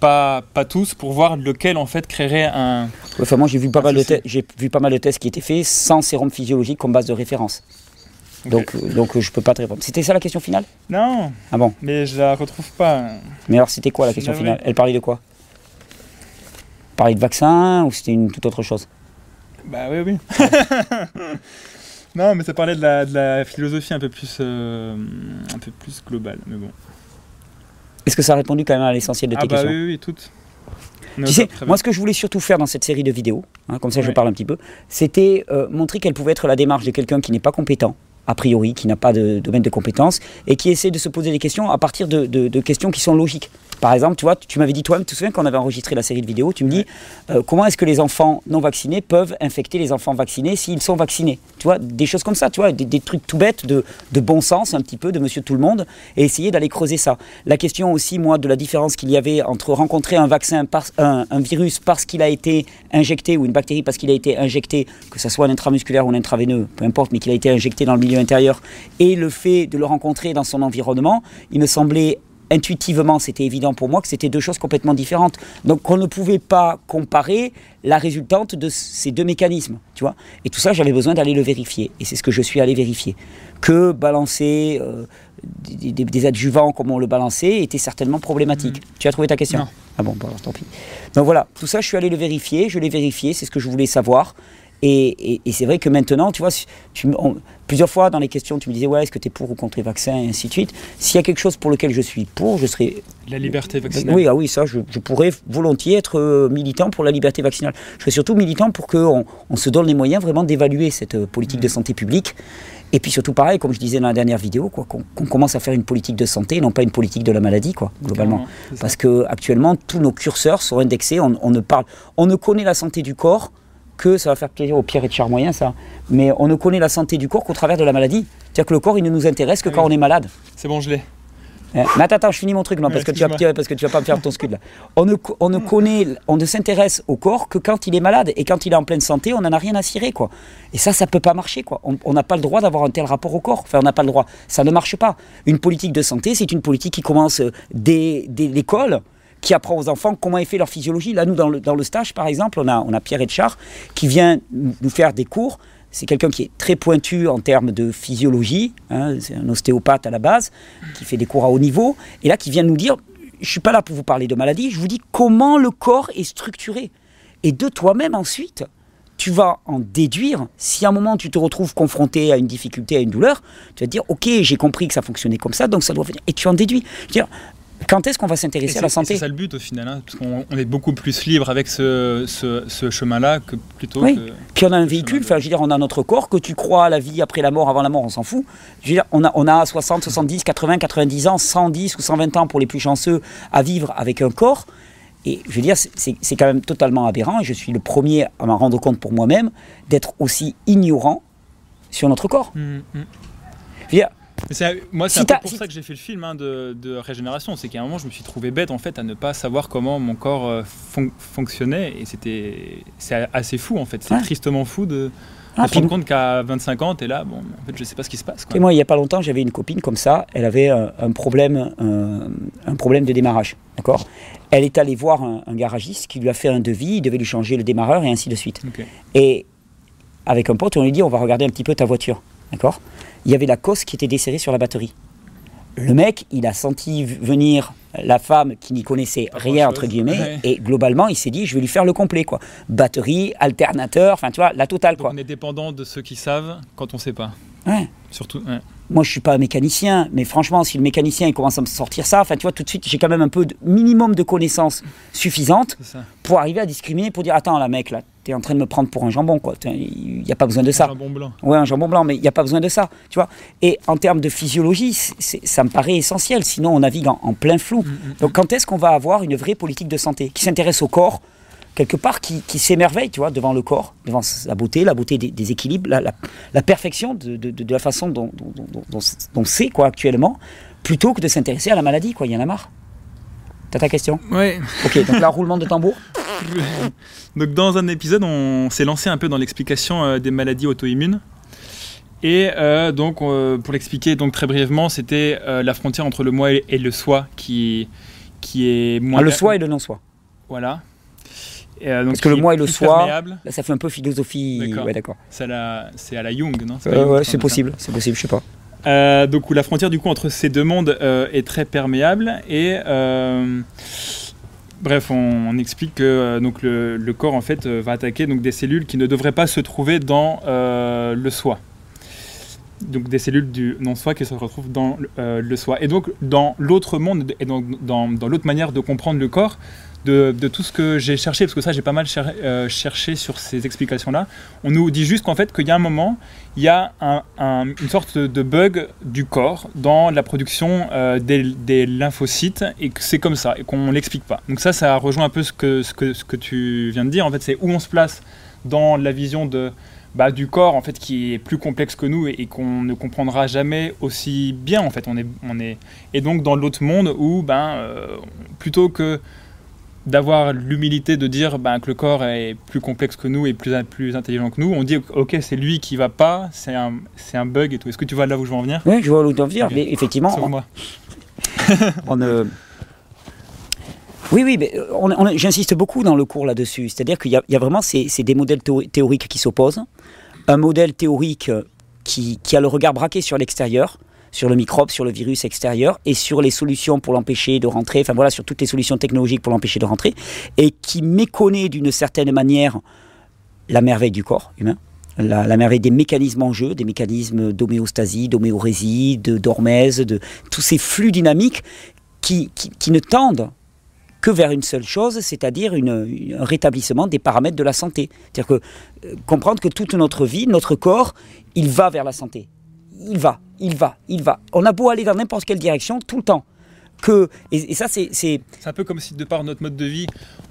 B: Pas, pas tous, pour voir lequel en fait créerait un,
A: Enfin, moi, j'ai vu, pas mal de j'ai vu pas mal de tests qui étaient faits sans sérum physiologique comme base de référence. Donc, euh, donc euh, je peux pas te répondre. C'était ça la question finale?
B: Non,
A: Ah bon?
B: Mais je la retrouve pas.
A: Mais alors, c'était quoi la question finale? Elle parlait de quoi? Parlait de vaccin ou c'était une toute autre chose?
B: Bah oui, oui. non, mais ça parlait de la, de la philosophie un peu plus, euh, un peu plus globale. Mais bon.
A: Est-ce que ça a répondu quand même à l'essentiel de tes
B: Ah bah
A: questions
B: oui, oui, toutes.
A: Tu sais, moi, ce que je voulais surtout faire dans cette série de vidéos, hein, comme ça je parle un petit peu, c'était euh, montrer quelle pouvait être la démarche de quelqu'un qui n'est pas compétent, a priori, qui n'a pas de domaine de compétence, et qui essaie de se poser des questions à partir de, de- de questions qui sont logiques. Par exemple, tu vois, tu m'avais dit toi-même, tu te souviens quand on avait enregistré la série de vidéos, tu me dis euh, comment est-ce que les enfants non vaccinés peuvent infecter les enfants vaccinés s'ils sont vaccinés? Tu vois, des choses comme ça, tu vois, des, des trucs tout bêtes de, de bon sens, un petit peu, de monsieur tout le monde, et essayer d'aller creuser ça. La question aussi, moi, de la différence qu'il y avait entre rencontrer un vaccin, par, un, un virus parce qu'il a été injecté, ou une bactérie parce qu'il a été injecté, que ce soit un intramusculaire ou un intraveineux, peu importe, mais qu'il a été injecté dans le milieu intérieur, et le fait de le rencontrer dans son environnement, il me semblait intuitivement, c'était évident pour moi que c'était deux choses complètement différentes. Donc on ne pouvait pas comparer la résultante de ces deux mécanismes, tu vois. Et tout ça, j'avais besoin d'aller le vérifier. Et c'est ce que je suis allé vérifier. Que balancer euh, des, des- des adjuvants comme on le balançait était certainement problémaque. Tu as trouvé ta question?
B: Non.
A: Ah bon, bon, alors tant pis. Donc voilà, tout ça, je suis allé le vérifier, je l'ai vérifié, c'est ce que je voulais savoir. Et, et- et c'est vrai que maintenant, tu vois, tu, on- plusieurs fois dans les questions, tu me disais, ouais, est-ce que tu es pour ou contre les vaccins, et ainsi de suite. S'il y a quelque chose pour lequel je suis pour, je serai
B: La liberté vaccinale.
A: oui, ah oui, ça, je, je pourrais volontiers être euh, militant pour la liberté vaccinale. Je serais surtout militant pour qu'on on se donne les moyens vraiment d'évaluer cette euh, politique de santé publique. Et puis surtout, pareil, comme je disais dans la dernière vidéo, quoi, qu'on commence à faire une politique de santé, non pas une politique de la maladie, quoi, globalement. Parce que actuellement, tous nos curseurs sont indexés. On, on ne parle, on ne connaît la santé du corps que ça va faire plaisir au Pierre et de Charmoyen, ça. Mais on ne connaît la santé du corps qu'au travers de la maladie. C'est-à-dire que le corps, il ne nous intéresse que quand on est malade.
B: C'est bon, je l'ai.
A: Eh, Mais attends, attends, je finis mon truc non, parce, que tu vas, parce que tu vas pas me faire ton scud là. On ne, on ne connaît, on ne s'intéresse au corps que quand il est malade et quand il est en pleine santé, on n'en a rien à cirer quoi. Et ça, ça peut pas marcher quoi. On on n'a pas le droit d'avoir un tel rapport au corps. Enfin, on n'a pas le droit. Ça ne marche pas. Une politique de santé, c'est une politique qui commence euh, dès, dès l'école qui apprend aux enfants comment est fait leur physiologie. Là, nous, dans le, dans le stage, par exemple, on a, on a Pierre Etchard qui vient nous faire des cours. C'est quelqu'un qui est très pointu en termes de physiologie. hein, c'est un ostéopathe à la base, qui fait des cours à haut niveau. Et là, qui vient nous dire, je suis pas là pour vous parler de maladie, je vous dis comment le corps est structuré. Et de toi-même ensuite, tu vas en déduire, si à un moment tu te retrouves confronté à une difficulté, à une douleur, tu vas te dire, ok, j'ai compris que ça fonctionnait comme ça, donc ça doit venir. Et tu en déduis. Je veux dire, quand est-ce qu'on va s'intéresser
B: C'est
A: à la
B: c'est
A: santé
B: ça le but au final, hein, parce qu'on on est beaucoup plus libre avec ce, ce, ce chemin-là que plutôt
A: Oui.
B: que.
A: Puis on a un
B: Le
A: véhicule, enfin, je veux dire, on a notre corps, que tu crois à la vie après la mort, avant la mort, on s'en fout. Je veux dire, on a, on a 60, 70, 80, 90 ans, 110 ou 120 ans pour les plus chanceux à vivre avec un corps. Et je veux dire, c'est- c'est c'est quand même totalement aberrant, et je suis le premier à m'en rendre compte pour moi-même, d'être aussi ignorant sur notre corps.
B: Mm, mm.
A: Je veux dire,
B: c'est- moi, c'est
A: Si
B: pour
A: si
B: ça que j'ai fait le film hein, de, de régénération. C'est qu'à un moment, je me suis trouvé bête en fait à ne pas savoir comment mon corps euh, fon- fonctionnait. Et c'était c'est assez fou en fait. C'est
A: Ouais.
B: tristement fou de,
A: Ah, puis-
B: rendre compte qu'à 25 ans, t'es là. Bon, en fait, je sais pas ce qui se passe. Quoi.
A: Et moi, il n'y a pas longtemps, j'avais une copine comme ça. Elle avait un, un problème, un, un problème de démarrage. D'accord? Elle est allée voir un, un garagiste qui lui a fait un devis. Il devait lui changer le démarreur et ainsi de suite. Et avec un pote, on lui dit on va regarder un petit peu ta voiture. D'accord? Il y avait la cosse qui était desserrée sur la batterie. Le mec, il a senti venir la femme qui n'y connaissait
B: Pas
A: rien, entre guillemets,
B: Ouais.
A: et globalement, il s'est dit je vais lui faire le complet. quoi. Batterie, alternateur, enfin tu vois, la totale.
B: Donc,
A: quoi.
B: on est dépendant de ceux qui savent quand on sait pas.
A: Ouais.
B: Surtout. ouais.
A: Moi, je suis pas un mécanicien, mais franchement, si le mécanicien il commence à me sortir ça, enfin, tu vois, tout de suite, j'ai quand même un peu de minimum de connaissances suffisantes pour arriver à discriminer, pour dire, attends, là, mec, là, t'es en train de me prendre pour un jambon, quoi. Il n'y a pas besoin de ça.
B: Jambon blanc.
A: Ouais, un jambon blanc, mais il n'y a pas besoin de ça, tu vois. Et en termes de physiologie, ça me paraît essentiel, sinon on navigue en, en plein flou. Donc, quand est-ce qu'on va avoir une vraie politique de santé qui s'intéresse au corps quelque part qui, qui s'émerveille, tu vois, devant le corps, devant la beauté, la beauté des, des équilibres, la, la- la perfection de, de- de la façon dont, dont, dont- dont- c'est, quoi, actuellement, plutôt que de s'intéresser à la maladie, quoi. Il y en a marre. T'as ta question
B: Ouais.
A: Ok, donc là, roulement de tambour.
B: Donc dans un épisode, on s'est lancé un peu dans l'explication euh, des maladies auto-immunes. Et euh, donc, euh, pour l'expliquer donc très brièvement, c'était euh, la frontière entre le moi et, et le soi qui, qui est moins.
A: Ah, le soi et le non-soi.
B: Voilà. Euh, donc,
A: Parce que le moi et le soi-. Là, ça fait un peu philosophie.
B: D'accord.
A: Ouais.
B: C'est à la, c'est à la Jung, non? C'est
A: Euh, ouais, possible, c'est possible, je sais pas.
B: Euh, donc où la frontière du coup entre ces deux mondes euh, est très perméable et bref on, on explique que donc le, le corps en fait va attaquer donc des cellules qui ne devraient pas se trouver dans le soi. donc des cellules du non-soi qui se retrouvent dans le soi. Et donc, dans l'autre monde, et donc dans, dans l'autre manière de comprendre le corps, de, tout ce que j'ai cherché, parce que ça j'ai pas mal euh, cherché sur ces explications-là, on nous dit juste qu'en fait qu'il y a un moment, il y a un- un- une sorte de bug du corps dans la production euh, des, lymphocytes et que c'est comme ça et qu'on l'explique pas. Donc ça, ça rejoint un peu ce que, ce que, ce que tu viens de dire. En fait, c'est où on se place dans la vision de, bah, du corps en fait qui est plus complexe que nous et, et qu'on ne comprendra jamais aussi bien en fait. On est, on est... Et donc dans l'autre monde où ben, euh, plutôt que d'avoir l'humilité de dire ben, que le corps est plus complexe que nous et plus, plus intelligent que nous, on dit ok c'est lui qui va pas, c'est un, c'est un bug et tout. Est-ce que tu vois là où je veux en venir?
A: Oui, je vois où tu veux en venir. Mais effectivement,
B: Sur moi.
A: on ne- Oui, oui, mais on, on- j'insiste beaucoup dans le cours là-dessus. C'est-à-dire qu'il y, a- il y a vraiment ces, ces des modèles théo- théoriques qui s'opposent. Un modèle théorique euh, qui, qui a le regard braqué sur l'extérieur, sur le microbe, sur le virus extérieur, et sur les solutions pour l'empêcher de rentrer, enfin voilà, sur toutes les solutions technologiques pour l'empêcher de rentrer, et qui méconnaît d'une certaine manière la merveille du corps humain. La, merveille des mécanismes en jeu, des mécanismes d'homéostasie, d'homéorésie, de d'hormèse, de tous ces flux dynamiques qui, qui, ne tendent que vers une seule chose, c'est-à-dire un rétablissement des paramètres de la santé. C'est-à-dire que euh, comprendre que toute notre vie, notre corps, il va vers la santé. Il va, il va, il va. On a beau aller dans n'importe quelle direction tout le temps. Que, et, et ça, c'est, c'est-
B: C'est un peu comme si de par notre mode de vie,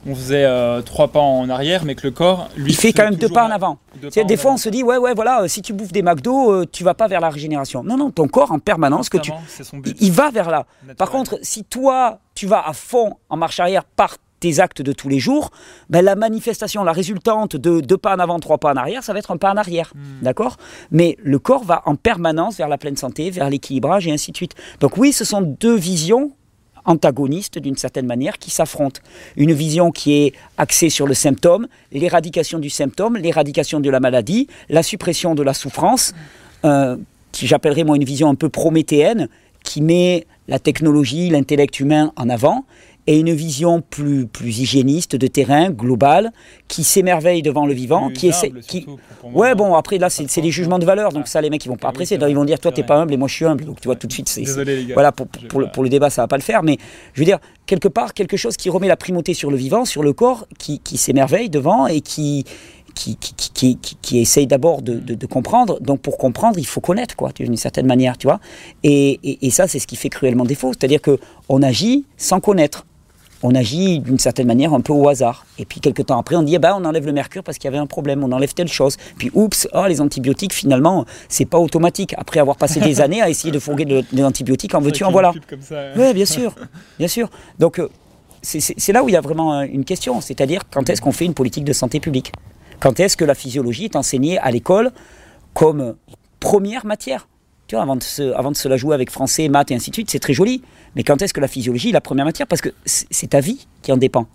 B: on faisait euh, trois pas en arrière, mais que le corps, lui,
A: il fait quand même deux pas en avant.
B: deux
A: C'est-
B: pas
A: Des
B: en
A: fois, on se dit, ouais, ouais, voilà, euh, si tu bouffes des McDo, euh, tu vas pas vers la régénération. Non, non, ton corps en permanence, que tu,
B: son
A: il,
B: but.
A: il va vers là.
B: naturel.
A: Par contre, si toi, tu vas à fond en marche arrière par tes actes de tous les jours, ben, la manifestation, la résultante de deux pas en avant, trois pas en arrière, ça va être un pas en arrière.
B: Hmm.
A: D'accord? Mais le corps va en permanence vers la pleine santé, vers l'équilibrage et ainsi de suite. Donc oui, ce sont deux visions antagonistes d'une certaine manière qui s'affrontent. Une vision qui est axée sur le symptôme, l'éradication du symptôme, l'éradication de la maladie, la suppression de la souffrance, euh, qui j'appellerais moi une vision un peu prométhéenne, qui met la technologie, l'intellect humain en avant, et une vision plus, plus hygiéniste de terrain, globale, qui s'émerveille devant le vivant,
B: Plus
A: qui essaie... Qui... Ouais, bon, après là, c'est c'est des jugements de valeur, donc
B: Ah.
A: ça, les mecs, ils vont pas
B: oui,
A: apprécier. Ils vont dire, toi, t'es pas humble et moi, je suis humble. Donc, tu vois, tout de suite, c'est. Voilà, pour, pour le, pour le débat, ça va pas le faire, mais je veux dire, quelque part, quelque chose qui remet la primauté sur le vivant, sur le corps, qui, qui s'émerveille devant et qui, qui, qui, qui, qui- essaye d'abord de, de- de comprendre. Donc, pour comprendre, il faut connaître, quoi, d'une certaine manière, tu vois. Et, et- et ça, c'est ce qui fait cruellement défaut. C'est-à-dire que on agit sans connaître. On agit d'une certaine manière un peu au hasard. Et puis, quelques temps après, on dit, eh ben, on enlève le mercure parce qu'il y avait un problème, on enlève telle chose. Puis, oups, oh, les antibiotiques, finalement, c'est pas automatique. Après avoir passé des années à essayer de fourguer de- des antibiotiques, en veux-tu, en voilà.
B: hein.
A: Oui, bien sûr, bien sûr. Donc, euh, c'est là où il y a vraiment euh, une question, c'est-à-dire quand est-ce qu'on fait une politique de santé publique? Quand est-ce que la physiologie est enseignée à l'école comme première matière? Avant de, se, la jouer avec français, maths et ainsi de suite, c'est très joli. Mais quand est-ce que la physiologie est la première matière? Parce que c'est c'est ta vie qui en dépend.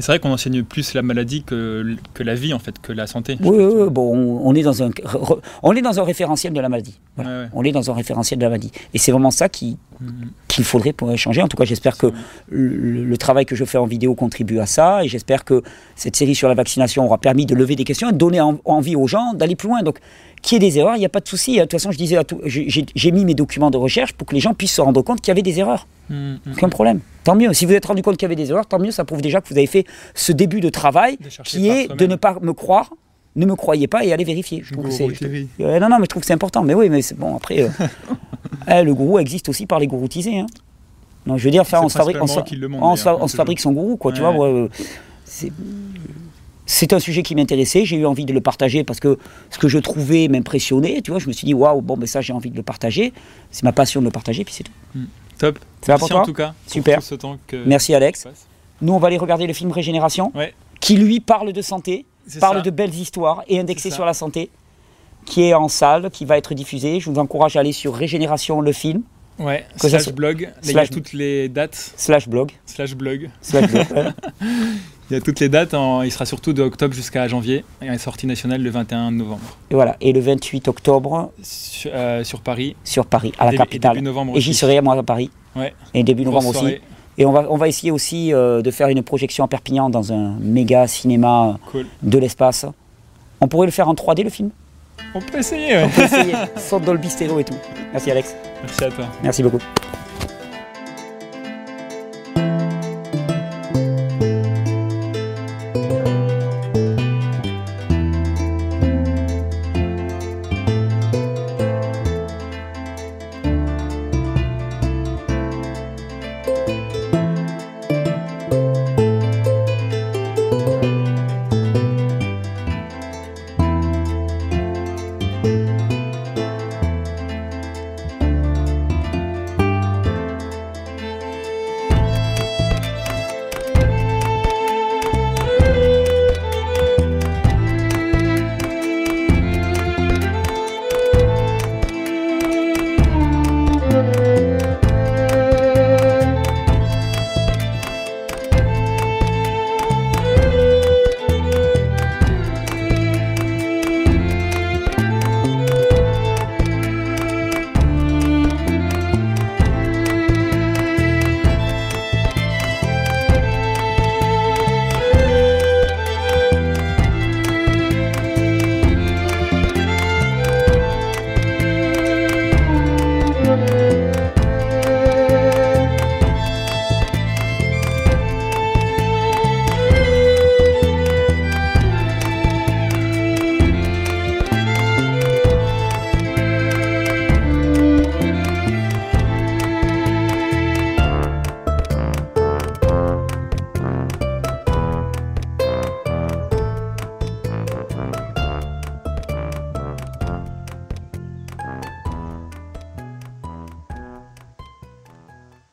B: Et c'est vrai qu'on enseigne plus la maladie que, que la vie, en fait, que la santé.
A: Oui, oui, oui, bon, on, est dans un, on est dans un référentiel de la maladie. Voilà.
B: Ouais, ouais.
A: On est dans un référentiel de la maladie. Et c'est vraiment ça qui, qu'il faudrait pour changer. En tout cas, j'espère que le, le travail que je fais en vidéo contribue à ça et j'espère que cette série sur la vaccination aura permis de lever des questions et de donner en- envie aux gens d'aller plus loin. Donc, qu'il y ait des erreurs, il n'y a pas de souci. De toute façon, je disais, à tout- j'ai mis mes documents de recherche pour que les gens puissent se rendre compte qu'il y avait des erreurs.
B: Mhm.
A: Aucun problème. Tant mieux. Si vous êtes rendu compte qu'il y avait des erreurs, tant mieux. Ça prouve déjà que vous avez fait ce début de travail
B: De
A: qui est de ne pas me croire. Ne me croyez pas et allez vérifier. Je trouve que euh, non, non, mais je trouve que c'est important. Mais oui, mais c'est bon, après, euh, eh, le gourou existe aussi par les gouroutisés. Hein. Non, je veux dire, enfin, on se fabrique, on on on se fabrique son gourou, quoi. Tu vois, euh, c'est. C'est un sujet qui m'intéressait, j'ai eu envie de le partager parce que ce que je trouvais m'impressionnait, tu vois, je me suis dit, waouh, bon, ben ça j'ai envie de le partager, c'est ma passion de le partager, puis c'est tout.
B: Top.
A: Pour
B: Merci
A: toi
B: en tout cas. pour
A: Super.
B: tout ce temps que
A: Merci Alex. Nous, on va aller regarder le film Régénération,
B: Ouais.
A: qui lui parle de santé,
B: C'est
A: parle
B: ça.
A: de belles histoires et indexé
B: C'est
A: sur la santé, qui est en salle, qui va être diffusé. Je vous encourage à aller sur Régénération, le film,
B: Ouais.
A: Que
B: Slash blog. Là, il y a
A: Slash-
B: toutes les dates.
A: slash blog.
B: Slash blog.
A: Slash blog.
B: Il y a toutes les dates. en- Il sera surtout de octobre jusqu'à janvier. Et la sortie nationale le 21 novembre.
A: Et voilà. Et le 28 octobre,
B: Sur, euh, sur Paris.
A: sur Paris, à la
B: et
A: capitale.
B: début novembre
A: Et j'y serai, moi, à Paris.
B: Ouais.
A: Et début
B: Grosse
A: novembre aussi. Et on va, on va essayer aussi euh, de faire une projection à Perpignan dans un méga cinéma
B: Cool.
A: de l'espace. On pourrait le faire en 3D, le film?
B: On peut essayer, ouais.
A: On peut essayer. Sans Dolby Stereo et tout. Merci Alex.
B: Merci à toi.
A: Merci beaucoup.